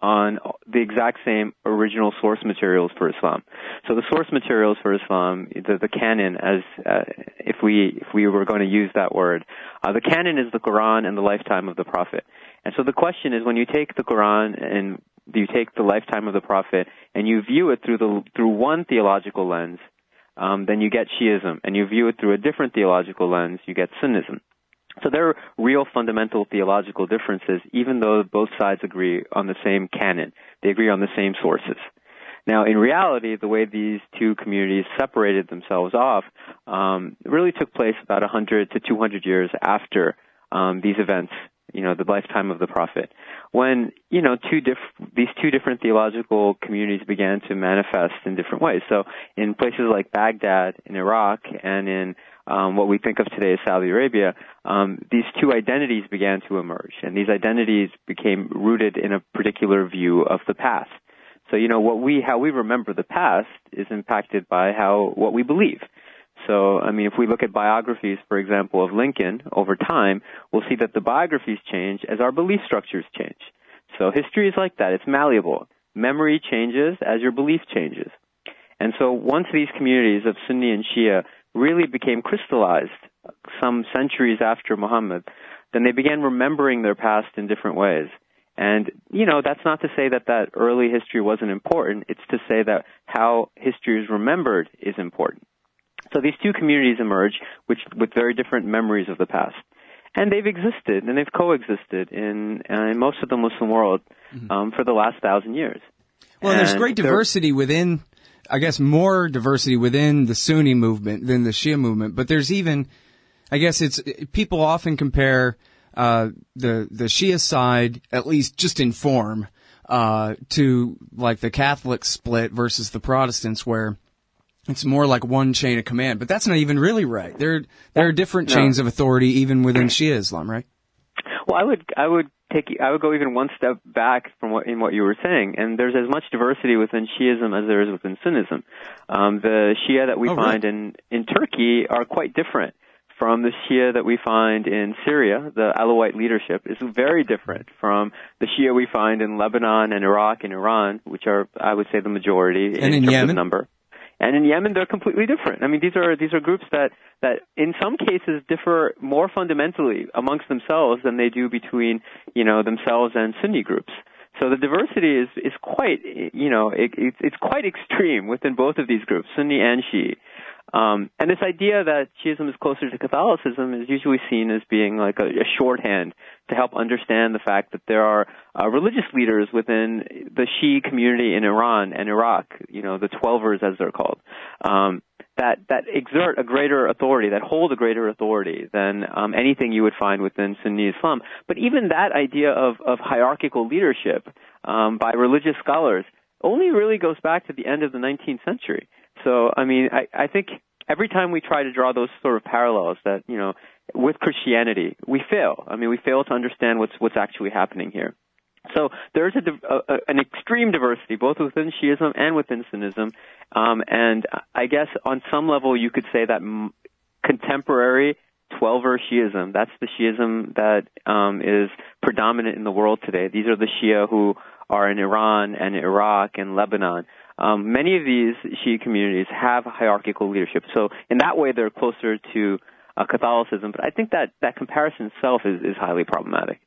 on the exact same original source materials for Islam. So the source materials for Islam, the, the canon, as uh, if we if we were going to use that word, uh, the canon is the Quran and the lifetime of the Prophet. And so the question is, when you take the Quran and you take the lifetime of the Prophet and you view it through the through one theological lens, um, then you get Shiism, and you view it through a different theological lens, you get Sunnism. So there are real fundamental theological differences, even though both sides agree on the same canon. They agree on the same sources. Now, in reality, the way these two communities separated themselves off um, really took place about 100 to 200 years after um, these events you know, the lifetime of the prophet. When, you know, two diff- these two different theological communities began to manifest in different ways. So in places like Baghdad in Iraq and in um, what we think of today as Saudi Arabia, um, these two identities began to emerge, and these identities became rooted in a particular view of the past. So, you know, what we, how we remember the past is impacted by how, what we believe. So, I mean, if we look at biographies, for example, of Lincoln over time, we'll see that the biographies change as our belief structures change. So history is like that. It's malleable. Memory changes as your belief changes. And so once these communities of Sunni and Shia really became crystallized some centuries after Muhammad, then they began remembering their past in different ways. And, you know, that's not to say that that early history wasn't important. It's to say that how history is remembered is important. So these two communities emerge, which with very different memories of the past, and they've existed and they've coexisted in, uh, in most of the Muslim world mm-hmm. um, for the last thousand years. Well, and there's great diversity within, I guess, more diversity within the Sunni movement than the Shia movement. But there's even, I guess, it's people often compare uh, the the Shia side, at least just in form, uh, to like the Catholic split versus the Protestants, where it's more like one chain of command, but that's not even really right. There, there are different no. chains of authority even within Shia Islam, right? Well, I would, I would take I would go even one step back from what in what you were saying, and there's as much diversity within Shiism as there is within Sunnism. Um, the Shia that we Oh, find in in Turkey are quite different from the Shia that we find in Syria. The Alawite leadership is very different from the Shia we find in Lebanon and Iraq and Iran, which are I would say the majority And in terms Yemen? of number. And in Yemen, they're completely different. I mean, these are these are groups that that in some cases differ more fundamentally amongst themselves than they do between you know themselves and Sunni groups. So the diversity is is quite you know it, it's it's quite extreme within both of these groups, Sunni and Shi'i. Um, and this idea that Shiism is closer to Catholicism is usually seen as being like a, a shorthand to help understand the fact that there are uh, religious leaders within the Shi'i community in Iran and Iraq, you know, the Twelvers as they're called, um, that that exert a greater authority, that hold a greater authority than um, anything you would find within Sunni Islam. But even that idea of, of hierarchical leadership um, by religious scholars only really goes back to the end of the 19th century. So, I mean, I, I think every time we try to draw those sort of parallels that, you know, with Christianity, we fail. I mean, we fail to understand what's, what's actually happening here. So there's a, a, an extreme diversity both within Shiism and within Sunnism, um, and I guess on some level you could say that m- contemporary Twelver Shiism, that's the Shiism that um, is predominant in the world today. These are the Shia who are in Iran and Iraq and Lebanon. Um, many of these Shia communities have hierarchical leadership, so in that way they're closer to uh, Catholicism. But I think that that comparison itself is, is highly problematic.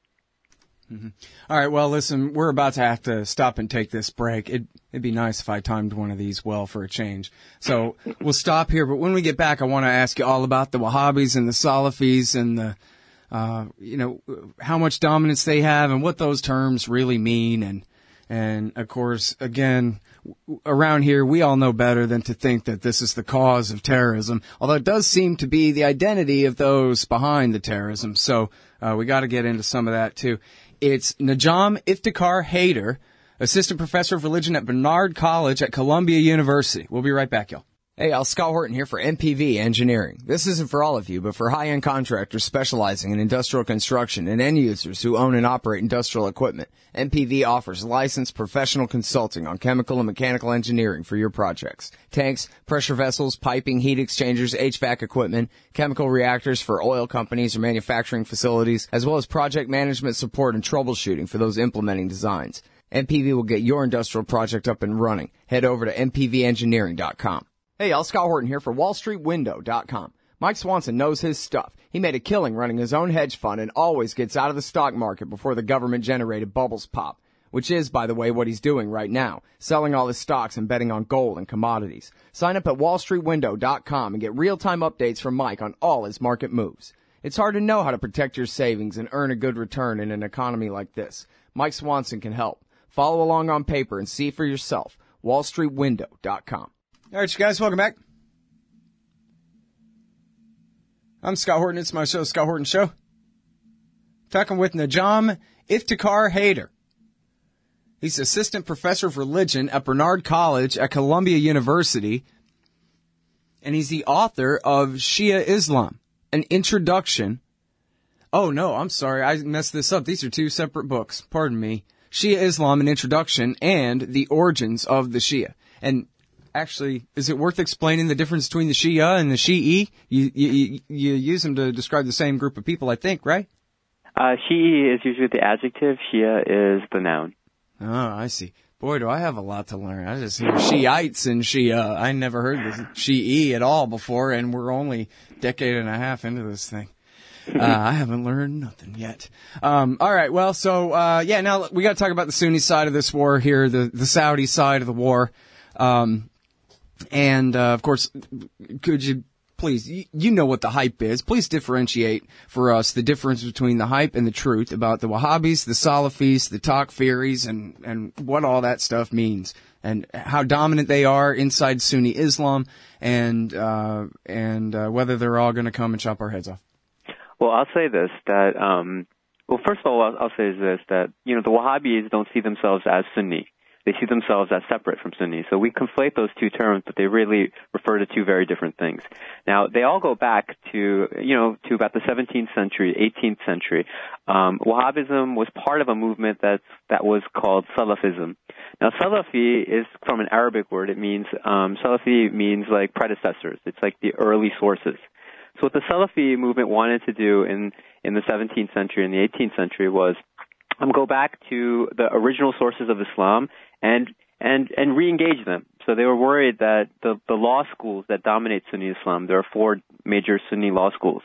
All right. Well, listen, we're about to have to stop and take this break. It, it'd be nice if I timed one of these well for a change. So we'll stop here. But when we get back, I want to ask you all about the Wahhabis and the Salafis and the, uh, you know, how much dominance they have and what those terms really mean. And, and of course, again, around here, we all know better than to think that this is the cause of terrorism, although it does seem to be the identity of those behind the terrorism. So, uh, we got to get into some of that too. It's Najam Iftikhar Haider, assistant professor of religion at Barnard College at Columbia University. We'll be right back, y'all. Hey, Al Scott Horton here for MPV Engineering. This isn't for all of you, but for high-end contractors specializing in industrial construction and end users who own and operate industrial equipment. MPV offers licensed professional consulting on chemical and mechanical engineering for your projects. Tanks, pressure vessels, piping, heat exchangers, HVAC equipment, chemical reactors for oil companies or manufacturing facilities, as well as project management support and troubleshooting for those implementing designs. MPV will get your industrial project up and running. Head over to mpvengineering.com. Hey, y'all, Scott Horton here for WallStreetWindow.com. Mike Swanson knows his stuff. He made a killing running his own hedge fund and always gets out of the stock market before the government generated bubbles pop. Which is, by the way, what he's doing right now, selling all his stocks and betting on gold and commodities. Sign up at WallStreetWindow.com and get real-time updates from Mike on all his market moves. It's hard to know how to protect your savings and earn a good return in an economy like this. Mike Swanson can help. Follow along on paper and see for yourself. WallStreetWindow.com. All right, you guys, welcome back. I'm Scott Horton. It's my show, Scott Horton Show. Talking with Najam Iftikhar Haider. He's assistant professor of religion at Barnard College at Columbia University. And he's the author of Shia Islam, an introduction. Oh no, I'm sorry. I messed this up. These are two separate books. Pardon me. Shia Islam, an introduction and the origins of the Shia. And actually, is it worth explaining the difference between the Shia and the Shi'i? You, you, you use them to describe the same group of people, I think, right? Uh, Shi'i is usually the adjective. Shia is the noun. Oh, I see. Boy, do I have a lot to learn. I just hear Shiites and Shia. I never heard the Shi'i at all before, and we're only a decade and a half into this thing. Uh, I haven't learned nothing yet. Um, all right. Well, so, uh, yeah, now we got to talk about the Sunni side of this war here, the, the Saudi side of the war. Um, and, uh, of course, could you please, you, know what the hype is. Please differentiate for us the difference between the hype and the truth about the Wahhabis, the Salafis, the Takfiris, and, and what all that stuff means and how dominant they are inside Sunni Islam and, uh, and, uh, whether they're all going to come and chop our heads off. Well, I'll say this that um, well, first of all, I'll, I'll say is this that you know the Wahhabis don't see themselves as Sunni. They see themselves as separate from Sunnis. So we conflate those two terms, but they really refer to two very different things. Now, they all go back to, you know, to about the 17th century, 18th century. Um, Wahhabism was part of a movement that's, that was called Salafism. Now, Salafi is from an Arabic word. It means, um, Salafi means like predecessors. It's like the early sources. So what the Salafi movement wanted to do in, in the 17th century and the 18th century was um, go back to the original sources of Islam and and and re-engage them. So they were worried that the the law schools that dominate Sunni Islam, there are four major Sunni law schools,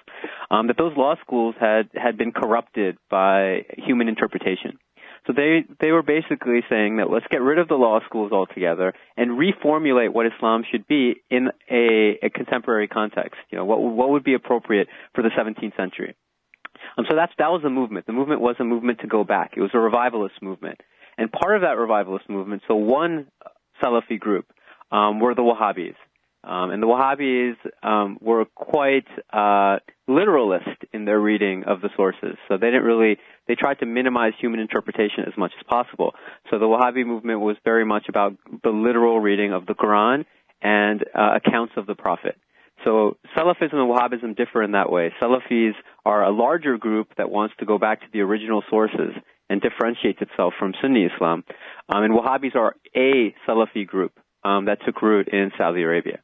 um, that those law schools had had been corrupted by human interpretation. So they they were basically saying that let's get rid of the law schools altogether and reformulate what Islam should be in a, a contemporary context. You know, what what would be appropriate for the 17th century. Um, so that's that was the movement. The movement was a movement to go back. It was a revivalist movement, and part of that revivalist movement. So one Salafi group um, were the Wahhabis. Um, and the Wahhabis um, were quite uh, literalist in their reading of the sources. So they didn't really, they tried to minimize human interpretation as much as possible. So the Wahhabi movement was very much about the literal reading of the Quran and uh, accounts of the Prophet. So Salafism and Wahhabism differ in that way. Salafis are a larger group that wants to go back to the original sources and differentiates itself from Sunni Islam. Um, and Wahhabis are a Salafi group um, that took root in Saudi Arabia.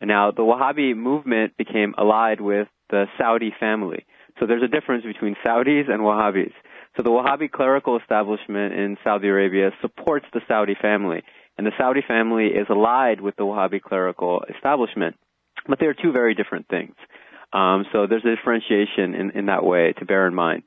Now, the Wahhabi movement became allied with the Saudi family. So there's a difference between Saudis and Wahhabis. So the Wahhabi clerical establishment in Saudi Arabia supports the Saudi family, and the Saudi family is allied with the Wahhabi clerical establishment. But they are two very different things. Um, so there's a differentiation in, in that way to bear in mind.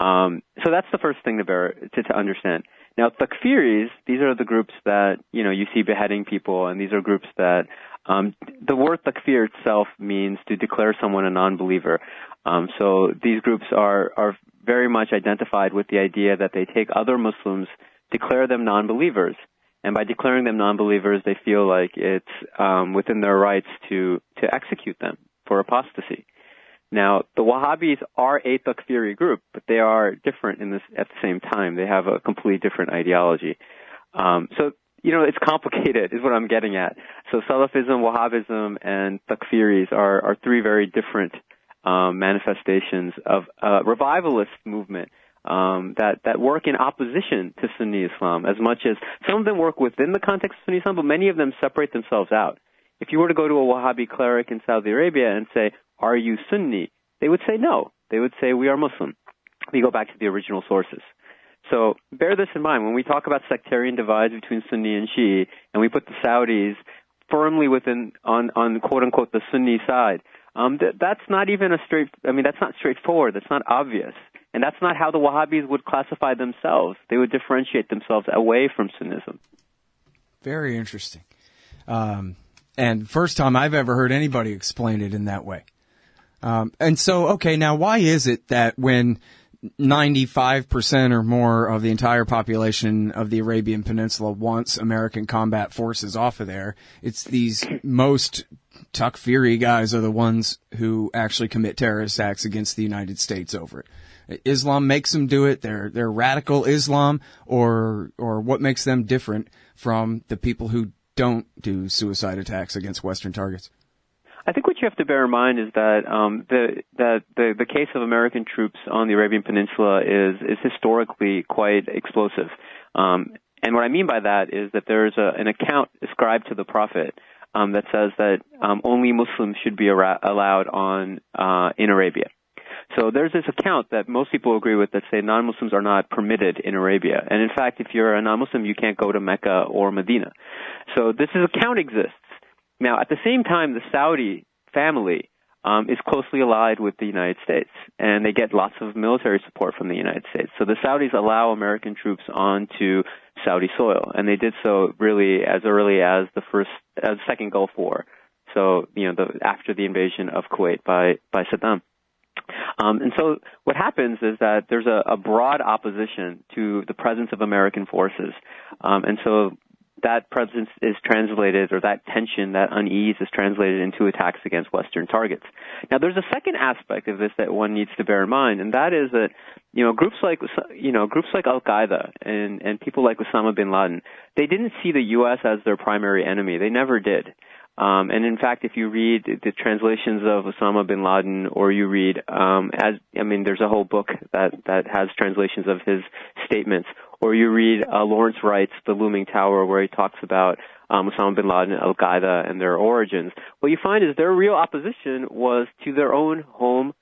Um, so that's the first thing to bear to, to understand. Now, takfiris, these are the groups that you know you see beheading people, and these are groups that um, the word takfir itself means to declare someone a non-believer. Um, so these groups are are very much identified with the idea that they take other Muslims, declare them non-believers, and by declaring them non-believers, they feel like it's um, within their rights to to execute them for apostasy. Now, the Wahhabis are a takfiri group, but they are different in this at the same time. They have a completely different ideology. Um, so you know, it's complicated, is what I'm getting at. So Salafism, Wahhabism, and Takfiris are, are three very different um, manifestations of a revivalist movement um, that that work in opposition to Sunni Islam. As much as some of them work within the context of Sunni Islam, but many of them separate themselves out. If you were to go to a Wahhabi cleric in Saudi Arabia and say, "Are you Sunni?" they would say no. They would say, "We are Muslim." We go back to the original sources. So bear this in mind when we talk about sectarian divides between Sunni and Shi'i, and we put the Saudis firmly within on on quote unquote the Sunni side. Um, th- that's not even a straight. I mean, that's not straightforward. That's not obvious, and that's not how the Wahhabis would classify themselves. They would differentiate themselves away from Sunnism. Very interesting. Um, and first time I've ever heard anybody explain it in that way. Um, and so, okay, now why is it that when 95% or more of the entire population of the Arabian Peninsula wants American combat forces off of there. It's these most takfiri guys are the ones who actually commit terrorist acts against the United States over it. Islam makes them do it. They're, they're radical Islam or, or what makes them different from the people who don't do suicide attacks against Western targets? I think what you have to bear in mind is that um, the, that the the case of American troops on the Arabian Peninsula is is historically quite explosive. Um, and what I mean by that is that there is a, an account ascribed to the Prophet um, that says that um, only Muslims should be ara- allowed on uh, in Arabia. So there's this account that most people agree with that say non-Muslims are not permitted in Arabia. And in fact, if you're a non-Muslim, you can't go to Mecca or Medina. So this account exists. Now, at the same time, the Saudi family um, is closely allied with the United States, and they get lots of military support from the United States. So the Saudis allow American troops onto Saudi soil, and they did so really as early as the first, as second Gulf War. So you know, the, after the invasion of Kuwait by by Saddam. Um, and so what happens is that there's a, a, broad opposition to the presence of American forces. Um, and so that presence is translated, or that tension, that unease is translated into attacks against Western targets. Now, there's a second aspect of this that one needs to bear in mind, and that is that you know groups like you know groups like Al Qaeda and and people like Osama bin Laden, they didn't see the U.S. as their primary enemy. They never did. Um, and in fact, if you read the translations of Osama bin Laden, or you read, um, as I mean, there's a whole book that that has translations of his statements, or you read uh, Lawrence Wright's The Looming Tower, where he talks about um, Osama bin Laden, Al Qaeda, and their origins. What you find is their real opposition was to their own home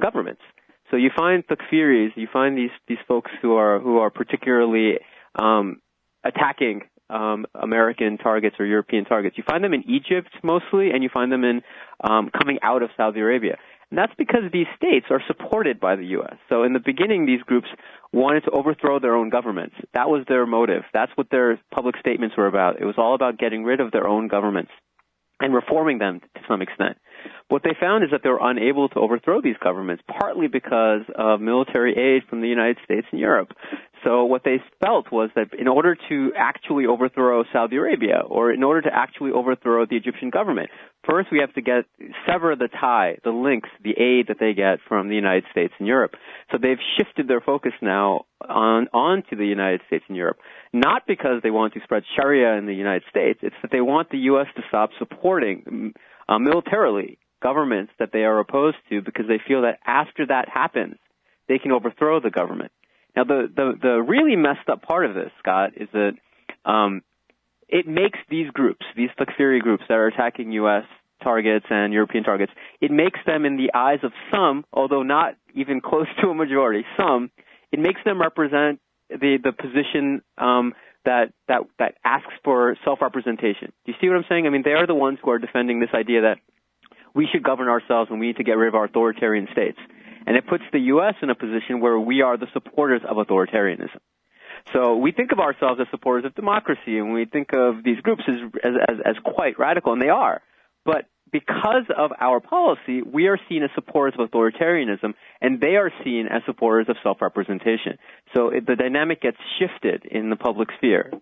governments. So you find takfiris, you find these these folks who are who are particularly um, attacking um, American targets or European targets. You find them in Egypt mostly, and you find them in um, coming out of Saudi Arabia. And that's because these states are supported by the U.S. So in the beginning, these groups wanted to overthrow their own governments. That was their motive. That's what their public statements were about. It was all about getting rid of their own governments and reforming them to some extent. What they found is that they were unable to overthrow these governments, partly because of military aid from the United States and Europe. So what they felt was that in order to actually overthrow Saudi Arabia, or in order to actually overthrow the Egyptian government, first we have to get sever the tie, the links, the aid that they get from the United States and Europe. So they've shifted their focus now on onto the United States and Europe, not because they want to spread Sharia in the United States. It's that they want the U.S. to stop supporting uh, militarily governments that they are opposed to because they feel that after that happens, they can overthrow the government. Now, the, the, the really messed up part of this, Scott, is that um, it makes these groups, these Takfiri groups that are attacking U.S. targets and European targets, it makes them, in the eyes of some, although not even close to a majority, some, it makes them represent the the position um, that that that asks for self-representation. Do you see what I'm saying? I mean, they are the ones who are defending this idea that we should govern ourselves and we need to get rid of our authoritarian states. And it puts the U.S. in a position where we are the supporters of authoritarianism. So we think of ourselves as supporters of democracy, and we think of these groups as, as, as quite radical, and they are. But because of our policy, we are seen as supporters of authoritarianism, and they are seen as supporters of self-representation. So it, the dynamic gets shifted in the public sphere.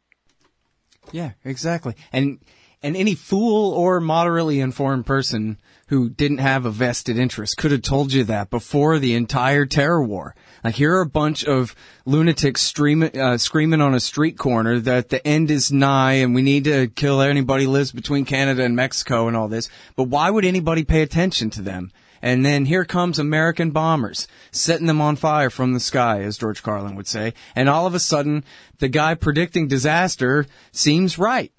Yeah, exactly. And and any fool or moderately informed person who didn't have a vested interest could have told you that before the entire terror war. Like here are a bunch of lunatics streaming, uh, screaming on a street corner that the end is nigh and we need to kill anybody who lives between Canada and Mexico and all this. But why would anybody pay attention to them? And then here comes American bombers, setting them on fire from the sky, as George Carlin would say. And all of a sudden, the guy predicting disaster seems right.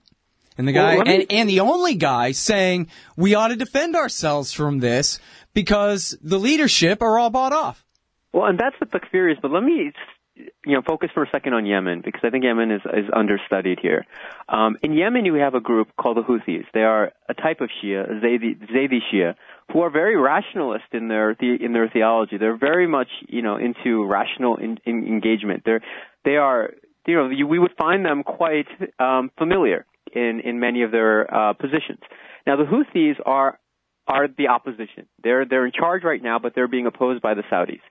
And the guy, well, me, and, and the only guy saying we ought to defend ourselves from this because the leadership are all bought off. Well, and that's what the fear is. But let me, you know, focus for a second on Yemen because I think Yemen is is understudied here. Um, in Yemen, you have a group called the Houthis. They are a type of Shia, Zaydi, Zaydi Shia, who are very rationalist in their the, in their theology. They're very much, you know, into rational in, in engagement. They're they are, you know, you, we would find them quite um, familiar in, in many of their uh, positions. Now, the Houthis are are the opposition. They're they're in charge right now, but they're being opposed by the Saudis.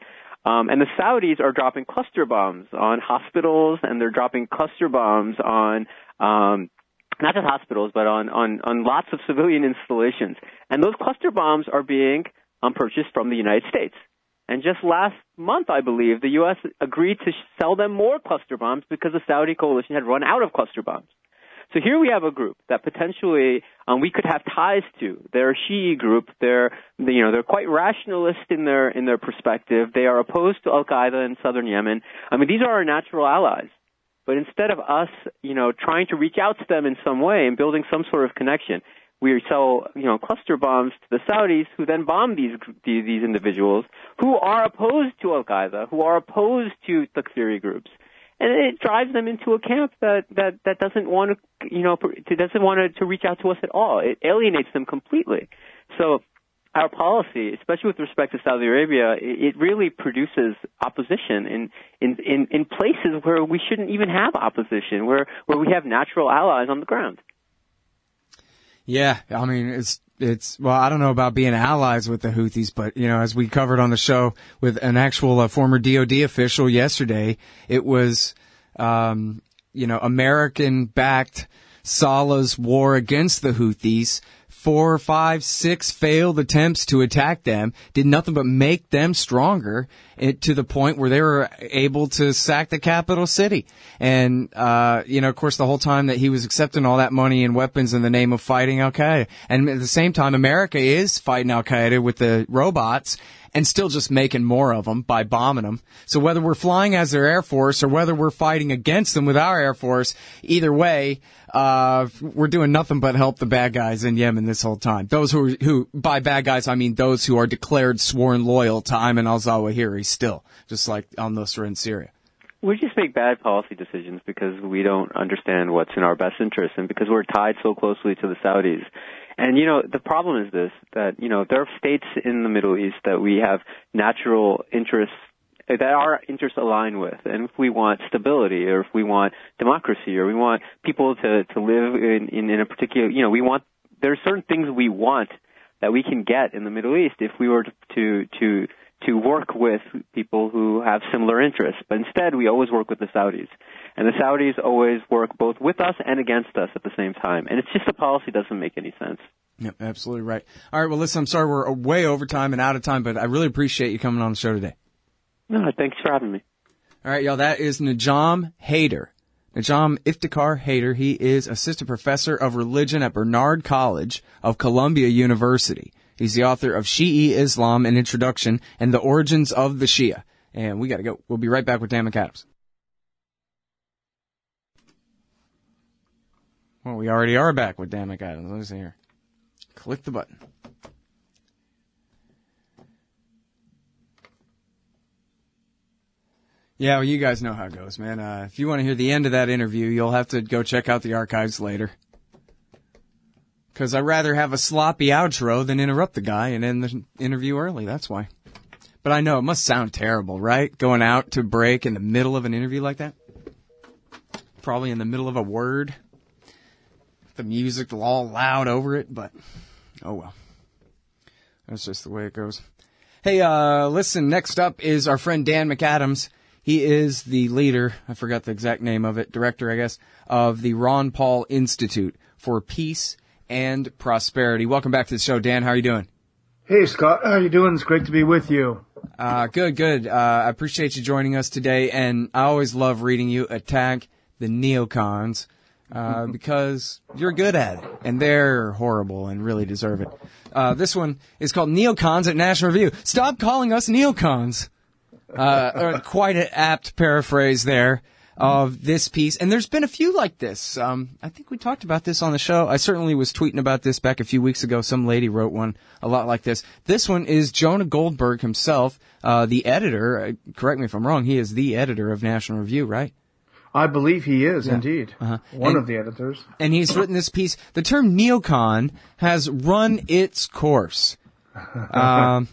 Um, and the Saudis are dropping cluster bombs on hospitals, and they're dropping cluster bombs on um, not just hospitals, but on, on, on lots of civilian installations. And those cluster bombs are being um, purchased from the United States. And just last month, I believe, the U.S. agreed to sell them more cluster bombs because the Saudi coalition had run out of cluster bombs. So here we have a group that potentially um, we could have ties to. They're a Shi'i group. They're you know they're quite rationalist in their in their perspective. They are opposed to Al Qaeda in southern Yemen. I mean these are our natural allies. But instead of us, you know, trying to reach out to them in some way and building some sort of connection, we sell, you know, cluster bombs to the Saudis, who then bomb these these individuals who are opposed to Al Qaeda, who are opposed to the Takfiri groups and it drives them into a camp that that that doesn't want to you know doesn't want to, to reach out to us at all. It alienates them completely. So our policy, especially with respect to Saudi Arabia, it really produces opposition in, in, in, in places where we shouldn't even have opposition, where, where we have natural allies on the ground. Yeah, I mean, it's it's well, I don't know about being allies with the Houthis, but you know, as we covered on the show with an actual uh, former DoD official yesterday, it was um, you know American backed Saleh's war against the Houthis, four, five, six failed attempts to attack them. Did nothing but make them stronger it, to the point where they were able to sack the capital city. And, uh, you know, of course, the whole time that he was accepting all that money and weapons in the name of fighting Al Qaeda. And at the same time, America is fighting Al Qaeda with the robots and still just making more of them by bombing them. So whether we're flying as their air force or whether we're fighting against them with our air force, either way, uh, we're doing nothing but help the bad guys in Yemen this whole time. Those who, who, by bad guys, I mean those who are declared sworn loyal to Ayman al-Zawahiri still, just like on al-Nusra in Syria. We just make bad policy decisions because we don't understand what's in our best interest and because we're tied so closely to the Saudis. And you know, the problem is this that you know there are states in the Middle East that we have natural interests that our interests align with. And if we want stability or if we want democracy or we want people to to live in in, in a particular, you know, we want there are certain things we want that we can get in the Middle East if we were to to to work with people who have similar interests. But instead, we always work with the Saudis. And the Saudis always work both with us and against us at the same time. And it's just the policy doesn't make any sense. Yep, absolutely right. All right, well, listen, I'm sorry we're way over time and out of time, but I really appreciate you coming on the show today. No, thanks for having me. All right, y'all, that is Najam Haider. Najam Iftikhar Haider, he is assistant professor of religion at Barnard College of Columbia University. He's the author of Shi'i Islam, an introduction, and the origins of the Shia. And we gotta go. We'll be right back with Dan McAdams. Well, we already are back with Dan McAdams. Let me see here. Click the button. Yeah, well, you guys know how it goes, man. Uh, if you want to hear the end of that interview, you'll have to go check out the archives later. Because I'd rather have a sloppy outro than interrupt the guy and end the interview early. That's why. But I know it must sound terrible, right? Going out to break in the middle of an interview like that. Probably in the middle of a word. The music all loud over it, but oh well. That's just the way it goes. Hey, uh, listen, next up is our friend Dan McAdams. He is the leader, I forgot the exact name of it, director, I guess, of the Ron Paul Institute for Peace and Prosperity. Welcome back to the show, Dan. How are you doing? Hey, Scott. How are you doing? It's great to be with you. Uh, good, good. Uh, I appreciate you joining us today, and I always love reading you attack the neocons, uh, because you're good at it, and they're horrible and really deserve it. Uh, this one is called Neocons at National Review. Stop calling us neocons. Uh, quite an apt paraphrase there of this piece. And there's been a few like this. Um, I think we talked about this on the show. I certainly was tweeting about this back a few weeks ago. Some lady wrote one a lot like this. This one is Jonah Goldberg himself, uh, the editor. Uh, correct me if I'm wrong. He is the editor of National Review, right? I believe he is yeah. indeed uh-huh. one and, of the editors. And he's written this piece. The term neocon has run its course. Um,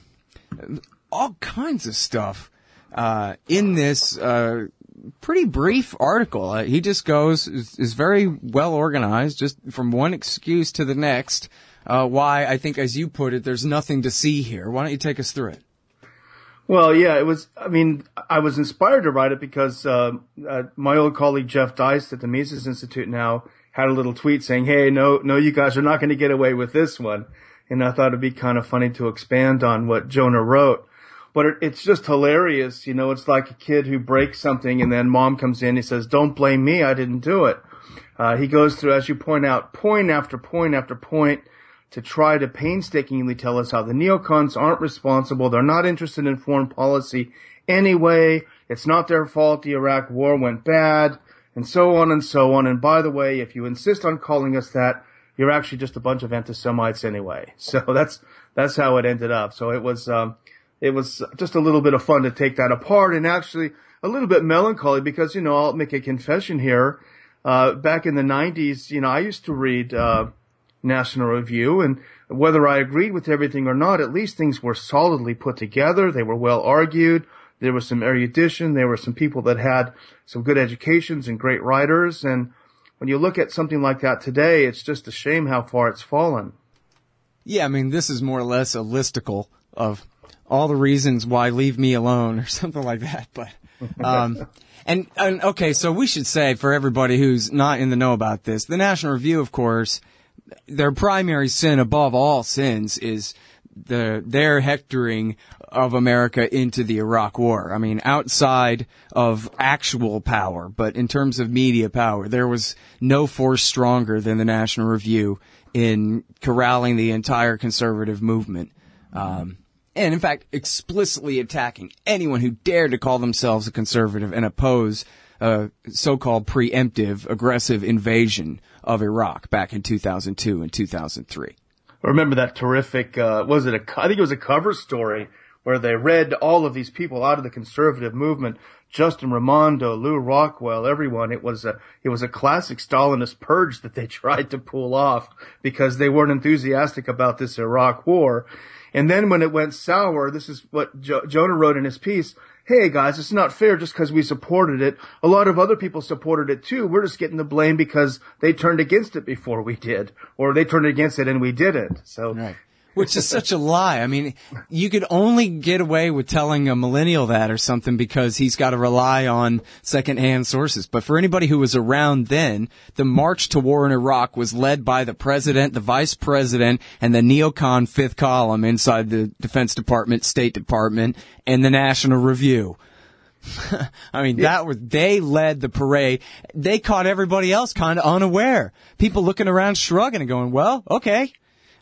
all kinds of stuff uh, in this uh, pretty brief article. Uh, he just goes is, is, very well organized, just from one excuse to the next. Uh, why I think, as you put it, there's nothing to see here. Why don't you take us through it? Well, yeah, it was. I mean, I was inspired to write it because uh, uh, my old colleague Jeff Deist at the Mises Institute now had a little tweet saying, "Hey, no, no, you guys are not going to get away with this one." And I thought it'd be kind of funny to expand on what Jonah wrote but it, it's just hilarious. You know, it's like a kid who breaks something and then mom comes in. He says, "Don't blame me. I didn't do it." Uh, he goes through, as you point out, point after point after point to try to painstakingly tell us how the neocons aren't responsible. They're not interested in foreign policy anyway. It's not their fault the Iraq war went bad, and so on and so on. And by the way, if you insist on calling us that, you're actually just a bunch of anti-Semites anyway. So that's that's how it ended up. So it was um, it was just a little bit of fun to take that apart and actually a little bit melancholy because, you know, I'll make a confession here. Uh, back in the 90s, you know, I used to read, uh, National Review and whether I agreed with everything or not, at least things were solidly put together. They were well argued. There was some erudition. There were some people that had some good educations and great writers. And when you look at something like that today, it's just a shame how far it's fallen. Yeah, I mean, this is more or less a listicle of all the reasons why leave me alone or something like that. But Um, and, and okay, so we should say for everybody who's not in the know about this, the National Review, of course, their primary sin above all sins is the their hectoring of America into the Iraq War. I mean, outside of actual power, but in terms of media power, there was no force stronger than the National Review in corralling the entire conservative movement. Um, and in fact, explicitly attacking anyone who dared to call themselves a conservative and oppose a so-called preemptive, aggressive invasion of Iraq back in 2002 and 2003. I remember that terrific, uh, was it a, I think it was a cover story where they read all of these people out of the conservative movement, Justin Raimondo, Lew Rockwell, everyone. It was a, it was a classic Stalinist purge that they tried to pull off because they weren't enthusiastic about this Iraq war. And then when it went sour, this is what jo- Jonah wrote in his piece. Hey guys, it's not fair just because we supported it. A lot of other people supported it too. We're just getting the blame because they turned against it before we did, or they turned against it and we didn't. So Right. Which is such a lie. I mean, you could only get away with telling a millennial that or something because he's got to rely on secondhand sources. But for anybody who was around then, the march to war in Iraq was led by the president, the vice president, and the neocon fifth column inside the Defense Department, State Department, and the National Review. I mean, that was, they led the parade. They caught everybody else kind of unaware. People looking around shrugging and going, well, okay.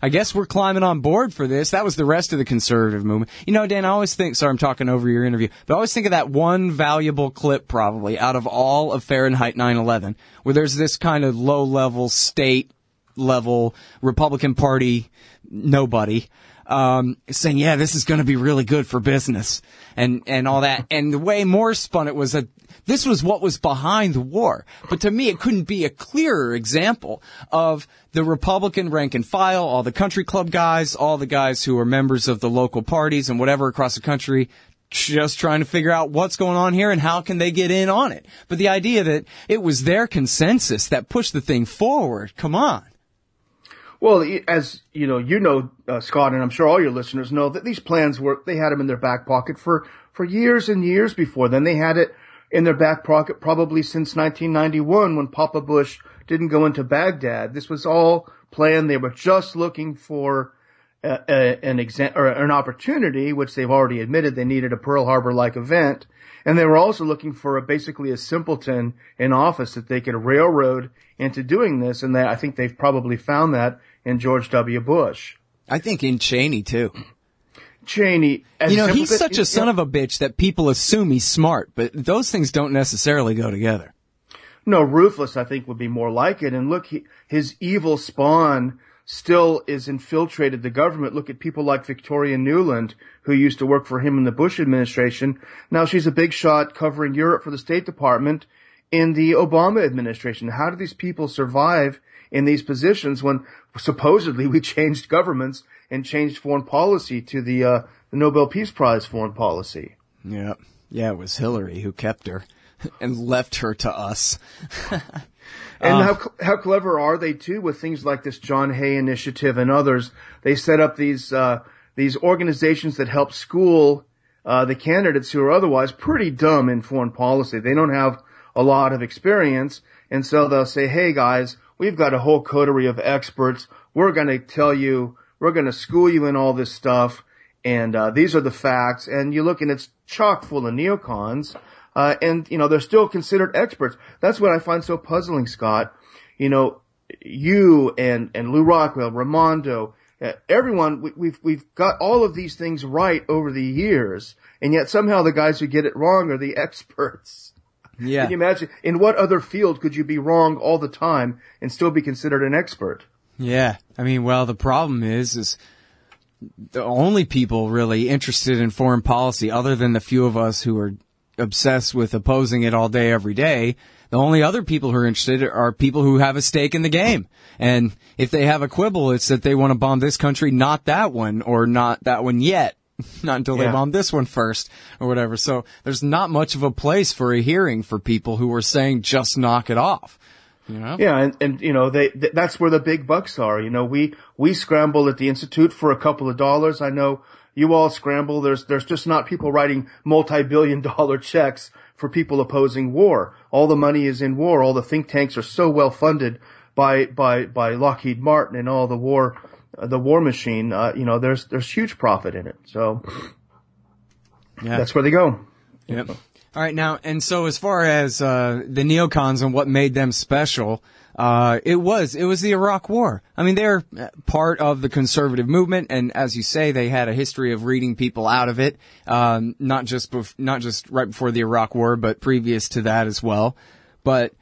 I guess we're climbing on board for this. That was the rest of the conservative movement. You know, Dan, I always think, sorry, I'm talking over your interview, but I always think of that one valuable clip probably out of all of Fahrenheit 9-11, where there's this kind of low level state level Republican Party nobody, um, saying, yeah, this is going to be really good for business and, and all that. And the way Moore spun it was that this was what was behind the war. But to me, it couldn't be a clearer example of the Republican rank and file, all the country club guys, all the guys who are members of the local parties and whatever across the country, just trying to figure out what's going on here and how can they get in on it. But the idea that it was their consensus that pushed the thing forward, come on. Well, as you know, you know, uh, Scott, and I'm sure all your listeners know that these plans were, they had them in their back pocket for, for years and years before then. They had it in their back pocket probably since 1991 when Papa Bush didn't go into Baghdad. This was all planned. They were just looking for a, a, an exam or an opportunity, which they've already admitted they needed a Pearl Harbor like event. And they were also looking for a, basically a simpleton in office that they could railroad into doing this. And they, I think they've probably found that in George W. Bush. I think in Cheney too. Cheney, you know, he's such a son of a bitch that people assume he's smart, but those things don't necessarily go together. No, ruthless, I think, would be more like it. And look, he, his evil spawn still is infiltrated the government. Look at people like Victoria Nuland, who used to work for him in the Bush administration. Now she's a big shot covering Europe for the State Department in the Obama administration. How do these people survive in these positions when supposedly we changed governments and changed foreign policy to the, uh, the Nobel Peace Prize foreign policy? Yeah. Yeah, it was Hillary who kept her and left her to us. And uh, how how clever are they too with things like this John Hay initiative and others? They set up these uh, these organizations that help school uh, the candidates who are otherwise pretty dumb in foreign policy. They don't have a lot of experience, and so they'll say, "Hey guys, we've got a whole coterie of experts. We're going to tell you, we're going to school you in all this stuff, and uh, these are the facts." And you look, and it's chock full of neocons. Uh, and, you know, they're still considered experts. That's what I find so puzzling, Scott. You know, you and, and Lew Rockwell, Raimondo, uh, everyone, we, we've, we've got all of these things right over the years, and yet somehow the guys who get it wrong are the experts. Yeah. Can you imagine? In what other field could you be wrong all the time and still be considered an expert? Yeah. I mean, well, the problem is, is the only people really interested in foreign policy other than the few of us who are obsessed with opposing it all day, every day. The only other people who are interested are people who have a stake in the game. And if they have a quibble, it's that they want to bomb this country, not that one, or not that one yet. Not until yeah. they bomb this one first, or whatever. So there's not much of a place for a hearing for people who are saying just knock it off. You know? Yeah, and, and you know they that's where the big bucks are. You know, we we scramble at the institute for a couple of dollars. I know you all scramble. There's, there's just not people writing multi-billion dollar checks for people opposing war. All the money is in war. All the think tanks are so well funded by, by, by Lockheed Martin and all the war, the war machine. Uh, you know, there's, there's huge profit in it. So yeah. that's where they go. Yep. All right. Now, and so as far as, uh, the neocons and what made them special, uh, it was, it was the Iraq War. I mean, they're part of the conservative movement, and as you say, they had a history of reading people out of it, um, not just, bef- not just right before the Iraq War, but previous to that as well. But,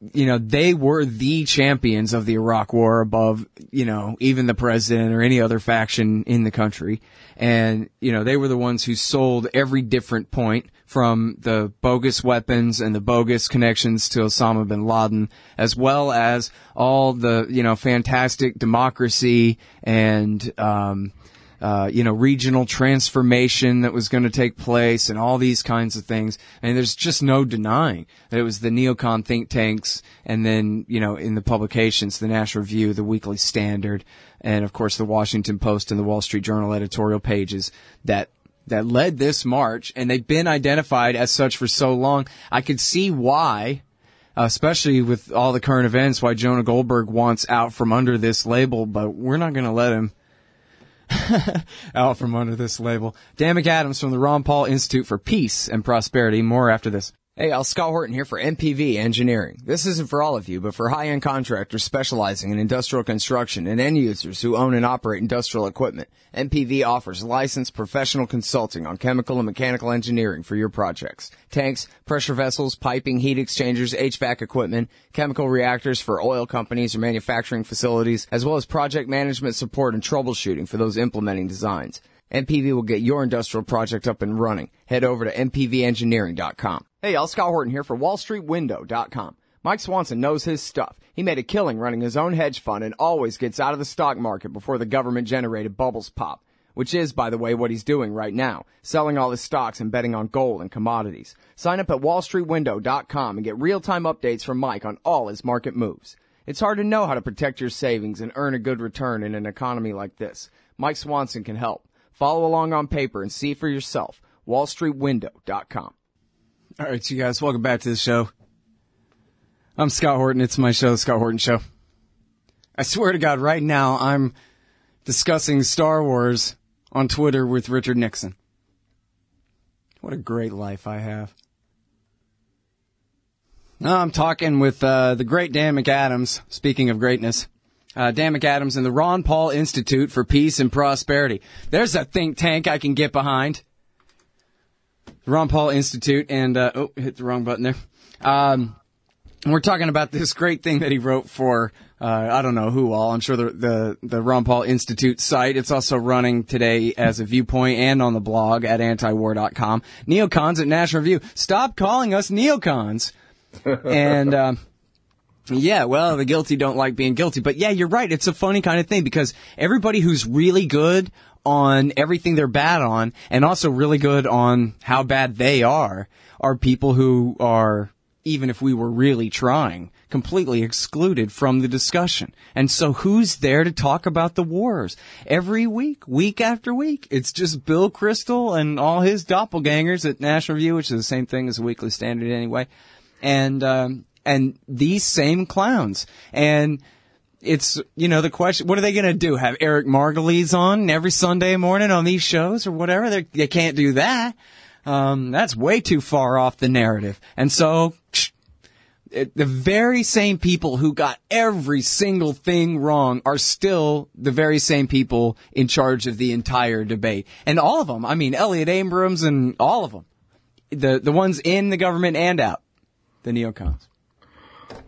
you know, they were the champions of the Iraq War above, you know, even the president or any other faction in the country. And, you know, they were the ones who sold every different point from the bogus weapons and the bogus connections to Osama bin Laden, as well as all the, you know, fantastic democracy and, um, uh, you know, regional transformation that was going to take place and all these kinds of things. And there's just no denying that it was the neocon think tanks and then, you know, in the publications, the National Review, the Weekly Standard, and of course the Washington Post and the Wall Street Journal editorial pages that that led this march, and they've been identified as such for so long. I could see why, especially with all the current events, why Jonah Goldberg wants out from under this label, but we're not going to let him out from under this label. Dan McAdams from the Ron Paul Institute for Peace and Prosperity. More after this. Hey, Al Scott Horton here for MPV Engineering. This isn't for all of you, but for high-end contractors specializing in industrial construction and end users who own and operate industrial equipment. MPV offers licensed professional consulting on chemical and mechanical engineering for your projects. Tanks, pressure vessels, piping, heat exchangers, HVAC equipment, chemical reactors for oil companies or manufacturing facilities, as well as project management support and troubleshooting for those implementing designs. MPV will get your industrial project up and running. Head over to mpvengineering.com. Hey, y'all, Scott Horton here for WallStreetWindow.com. Mike Swanson knows his stuff. He made a killing running his own hedge fund and always gets out of the stock market before the government generated bubbles pop. Which is, by the way, what he's doing right now. Selling all his stocks and betting on gold and commodities. Sign up at wallstreetwindow.com and get real-time updates from Mike on all his market moves. It's hard to know how to protect your savings and earn a good return in an economy like this. Mike Swanson can help. Follow along on paper and see for yourself. WallStreetWindow.com. All right, you guys, welcome back to the show. I'm Scott Horton. It's my show, the Scott Horton Show. I swear to God, right now I'm discussing Star Wars on Twitter with Richard Nixon. What a great life I have. Now I'm talking with uh, the great Dan McAdams. Speaking of greatness uh, Dan McAdams and the Ron Paul Institute for Peace and Prosperity. There's a think tank I can get behind. The Ron Paul Institute, and uh, oh, hit the wrong button there. Um, we're talking about this great thing that he wrote for uh, I don't know who all. I'm sure the, the the Ron Paul Institute site. It's also running today as a viewpoint and on the blog at antiwar.com. Neocons at National Review. Stop calling us neocons. and um, yeah, well, the guilty don't like being guilty. But yeah, you're right. It's a funny kind of thing because everybody who's really good on everything they're bad on and also really good on how bad they are are people who are, even if we were really trying, completely excluded from the discussion. And so who's there to talk about the wars? Every week, week after week, it's just Bill Kristol and all his doppelgangers at National Review, which is the same thing as the Weekly Standard anyway. And, um, and these same clowns. And it's, you know, the question, what are they going to do? Have Eric Margolis on every Sunday morning on these shows or whatever? They're, they can not do that. Um, that's way too far off the narrative. And so, it, the very same people who got every single thing wrong are still the very same people in charge of the entire debate. And all of them, I mean, Elliot Abrams and all of them, the, the ones in the government and out, the neocons.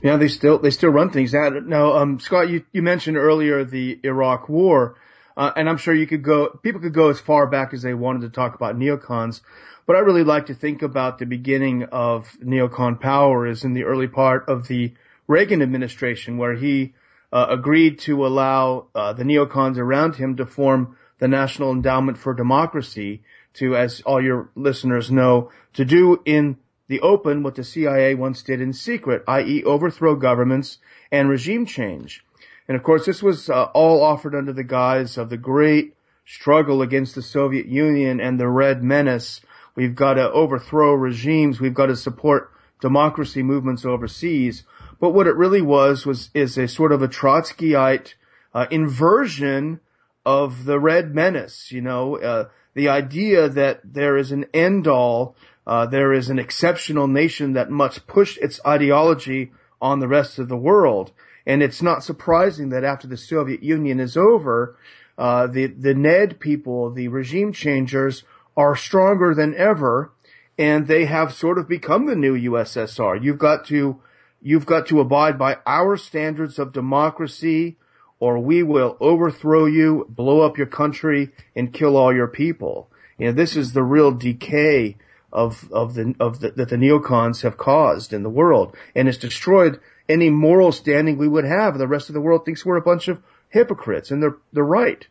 Yeah, they still they still run things. Now, um, Scott, you, you mentioned earlier the Iraq War, uh, and I'm sure you could go. People could go as far back as they wanted to talk about neocons, but I really like to think about the beginning of neocon power is in the early part of the Reagan administration, where he uh, agreed to allow uh, the neocons around him to form the National Endowment for Democracy to, as all your listeners know, to do in the open what the CIA once did in secret, i.e. overthrow governments and regime change. And of course, this was uh, all offered under the guise of the great struggle against the Soviet Union and the Red Menace. We've got to overthrow regimes. We've got to support democracy movements overseas. But what it really was was is a sort of a Trotskyite uh, inversion of the Red Menace. You know, uh, the idea that there is an end all, uh, there is an exceptional nation that must push its ideology on the rest of the world. And it's not surprising that after the Soviet Union is over, uh, the the Ned people, the regime changers, are stronger than ever, and they have sort of become the new USSR. You've got to you've got to abide by our standards of democracy, or we will overthrow you, blow up your country, and kill all your people. You know, this is the real decay of of the of the, that the neocons have caused in the world, and it's destroyed any moral standing we would have. The rest of the world thinks we're a bunch of hypocrites, and they're they're right.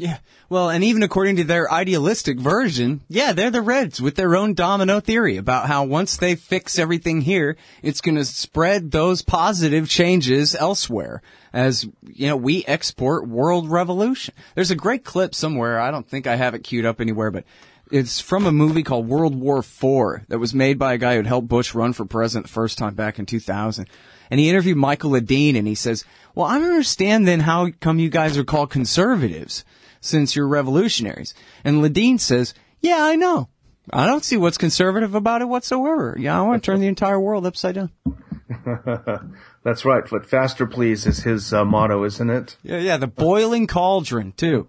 Yeah. Well, and even according to their idealistic version, yeah, they're the Reds with their own domino theory about how once they fix everything here, it's going to spread those positive changes elsewhere as, you know, we export world revolution. There's a great clip somewhere. I don't think I have it queued up anywhere, but it's from a movie called World War IV that was made by a guy who'd helped Bush run for president the first time back in 2000. And he interviewed Michael Ledeen and he says, well, I don't understand then how come you guys are called conservatives since you're revolutionaries. And Ledeen says, yeah, I know. I don't see what's conservative about it whatsoever. Yeah, I want to turn the entire world upside down. That's right. But faster, please, is his uh, motto, isn't it? Yeah, yeah. The boiling cauldron too.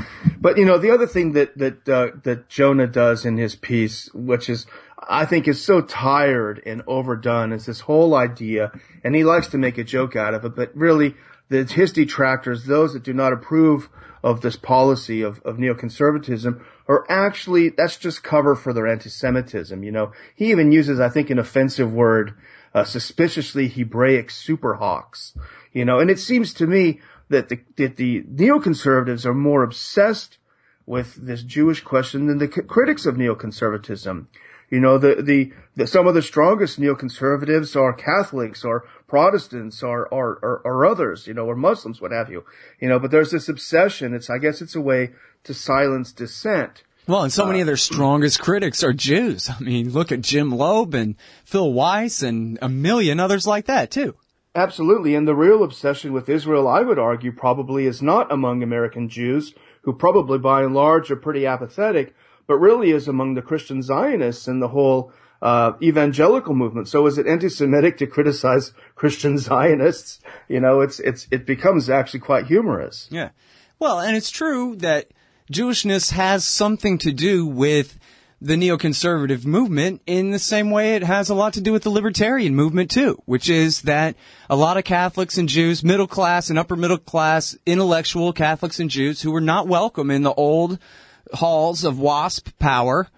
but you know, the other thing that that uh, that Jonah does in his piece, which is I think is so tired and overdone, is this whole idea, and he likes to make a joke out of it, but really, the, his detractors, those that do not approve of this policy of, of neoconservatism, are actually that's just cover for their anti-Semitism. You know, he even uses, I think, an offensive word uh, suspiciously Hebraic superhawks. You know, and it seems to me that the, that the neoconservatives are more obsessed with this Jewish question than the c- critics of neoconservatism. You know, the, the, the, some of the strongest neoconservatives are Catholics or Protestants or, or, or, or, others, you know, or Muslims, what have you. You know, but there's this obsession. It's, I guess it's a way to silence dissent. Well, and so many of their strongest critics are Jews. I mean, look at Jim Lobe and Phil Weiss and a million others like that too. Absolutely. And the real obsession with Israel, I would argue, probably is not among American Jews, who probably by and large are pretty apathetic, but really is among the Christian Zionists and the whole uh, evangelical movement. So is it anti-Semitic to criticize Christian Zionists? You know, it's it's it becomes actually quite humorous. Yeah. Well, and it's true that Jewishness has something to do with the neoconservative movement in the same way it has a lot to do with the libertarian movement too, which is that a lot of Catholics and Jews, middle class and upper middle class, intellectual Catholics and Jews who were not welcome in the old halls of WASP power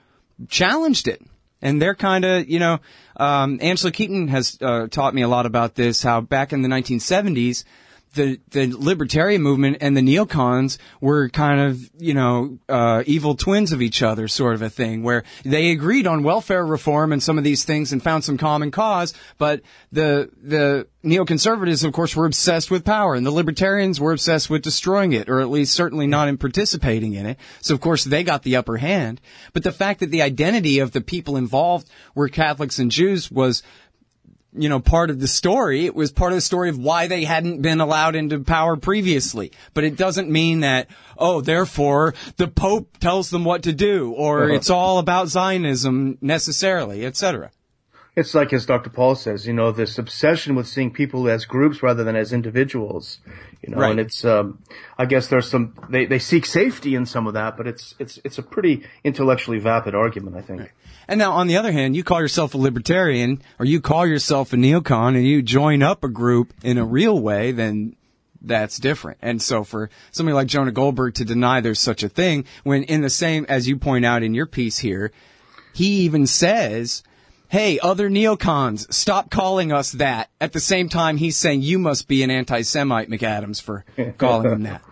challenged it. And they're kind of, you know, um, Angela Keaton has uh, taught me a lot about this, how back in the 1970s, the the libertarian movement and the neocons were kind of you know uh, evil twins of each other, sort of a thing, where they agreed on welfare reform and some of these things and found some common cause, but the the neoconservatives, of course, were obsessed with power, and the libertarians were obsessed with destroying it, or at least certainly not in participating in it. So, of course, they got the upper hand. But the fact that the identity of the people involved were Catholics and Jews was you know, part of the story. It was part of the story of why they hadn't been allowed into power previously. But it doesn't mean that, oh, therefore the Pope tells them what to do, or uh-huh. it's all about Zionism necessarily, etc. It's like as Dr. Paul says, you know, this obsession with seeing people as groups rather than as individuals, you know, right. and it's, um, I guess there's some, they, they seek safety in some of that, but it's, it's, it's a pretty intellectually vapid argument, I think. Right. And now, on the other hand, you call yourself a libertarian or you call yourself a neocon and you join up a group in a real way, then that's different. And so for somebody like Jonah Goldberg to deny there's such a thing when in the same, as you point out in your piece here, he even says, Hey, other neocons, stop calling us that. At the same time, he's saying you must be an anti-Semite, McAdams, for calling him that.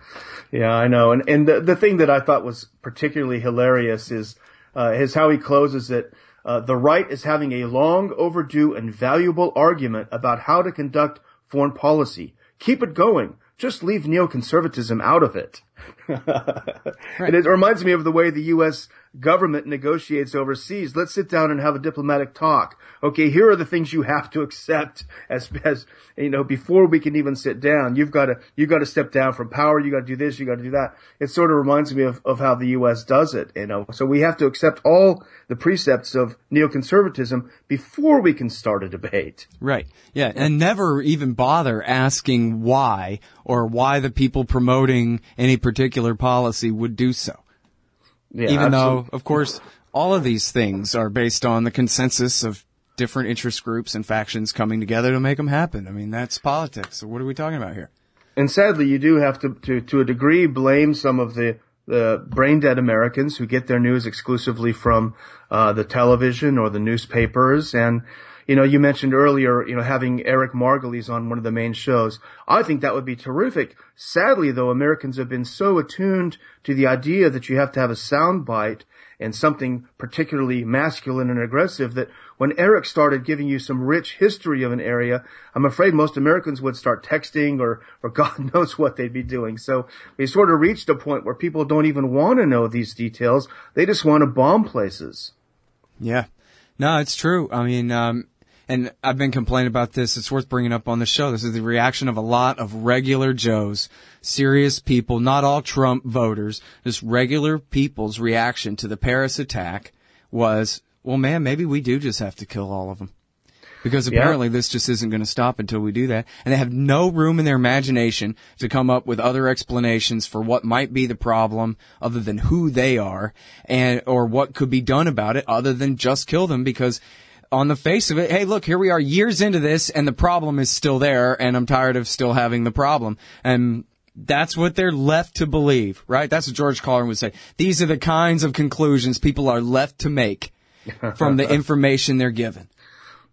Yeah, I know. And, and the, the thing that I thought was particularly hilarious is is how he closes it. Uh, the right is having a long overdue and valuable argument about how to conduct foreign policy. Keep it going. just leave neoconservatism out of it. right. And it reminds me of the way the U.S. government negotiates overseas. Let's sit down and have a diplomatic talk. Okay, here are the things you have to accept as, as, you know, before we can even sit down. You've got to, you've got to step down from power. You got to do this. You got to do that. It sort of reminds me of, of how the U.S. does it, you know. So we have to accept all the precepts of neoconservatism before we can start a debate. Right. Yeah. And never even bother asking why or why the people promoting any particular policy would do so. Yeah, even absolutely. though, of course, all of these things are based on the consensus of different interest groups and factions coming together to make them happen. I mean, that's politics. So what are we talking about here? And sadly, you do have to, to, to a degree, blame some of the the brain dead Americans who get their news exclusively from uh, the television or the newspapers. And you know, you mentioned earlier, you know, having Eric Margolis on one of the main shows. I think that would be terrific. Sadly, though, Americans have been so attuned to the idea that you have to have a soundbite and something particularly masculine and aggressive that when Eric started giving you some rich history of an area, I'm afraid most Americans would start texting or, or God knows what they'd be doing. So we sort of reached a point where people don't even want to know these details. They just want to bomb places. Yeah. No, it's true. I mean, um, and I've been complaining about this. It's worth bringing up on the show. This is the reaction of a lot of regular Joes, serious people, not all Trump voters, just regular people's reaction to the Paris attack was, well, man, maybe we do just have to kill all of them. Because apparently yeah. this just isn't going to stop until we do that. And they have no room in their imagination to come up with other explanations for what might be the problem other than who they are and, or what could be done about it other than just kill them because on the face of it, hey, look, here we are years into this and the problem is still there and I'm tired of still having the problem. And that's what they're left to believe, right? That's what George Carlin would say. These are the kinds of conclusions people are left to make from the information they're given.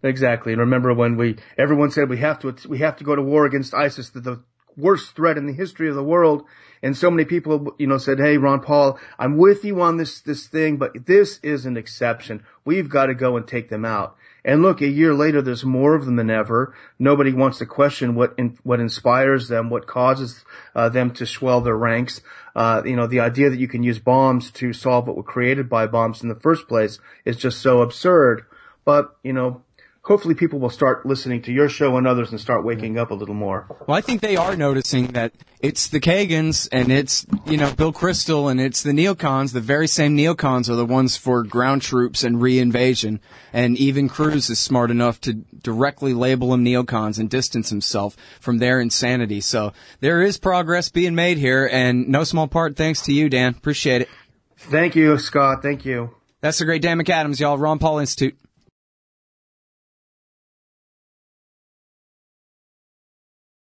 Exactly. And remember when we, everyone said we have to, we have to go to war against ISIS, the, the worst threat in the history of the world. And so many people, you know, said, Hey, Ron Paul, I'm with you on this, this thing, but this is an exception. We've got to go and take them out. And look, a year later, there's more of them than ever. Nobody wants to question what in, what inspires them, what causes uh, them to swell their ranks. Uh, you know, the idea that you can use bombs to solve what were created by bombs in the first place is just so absurd. But you know, hopefully people will start listening to your show and others and start waking up a little more. Well, I think they are noticing that it's the Kagans and it's, you know, Bill Kristol and it's the neocons. The very same neocons are the ones for ground troops and reinvasion. And even Cruz is smart enough to directly label them neocons and distance himself from their insanity. So there is progress being made here and no small part thanks to you, Dan. Appreciate it. Thank you, Scott. Thank you. That's the great Dan McAdams, y'all. Ron Paul Institute.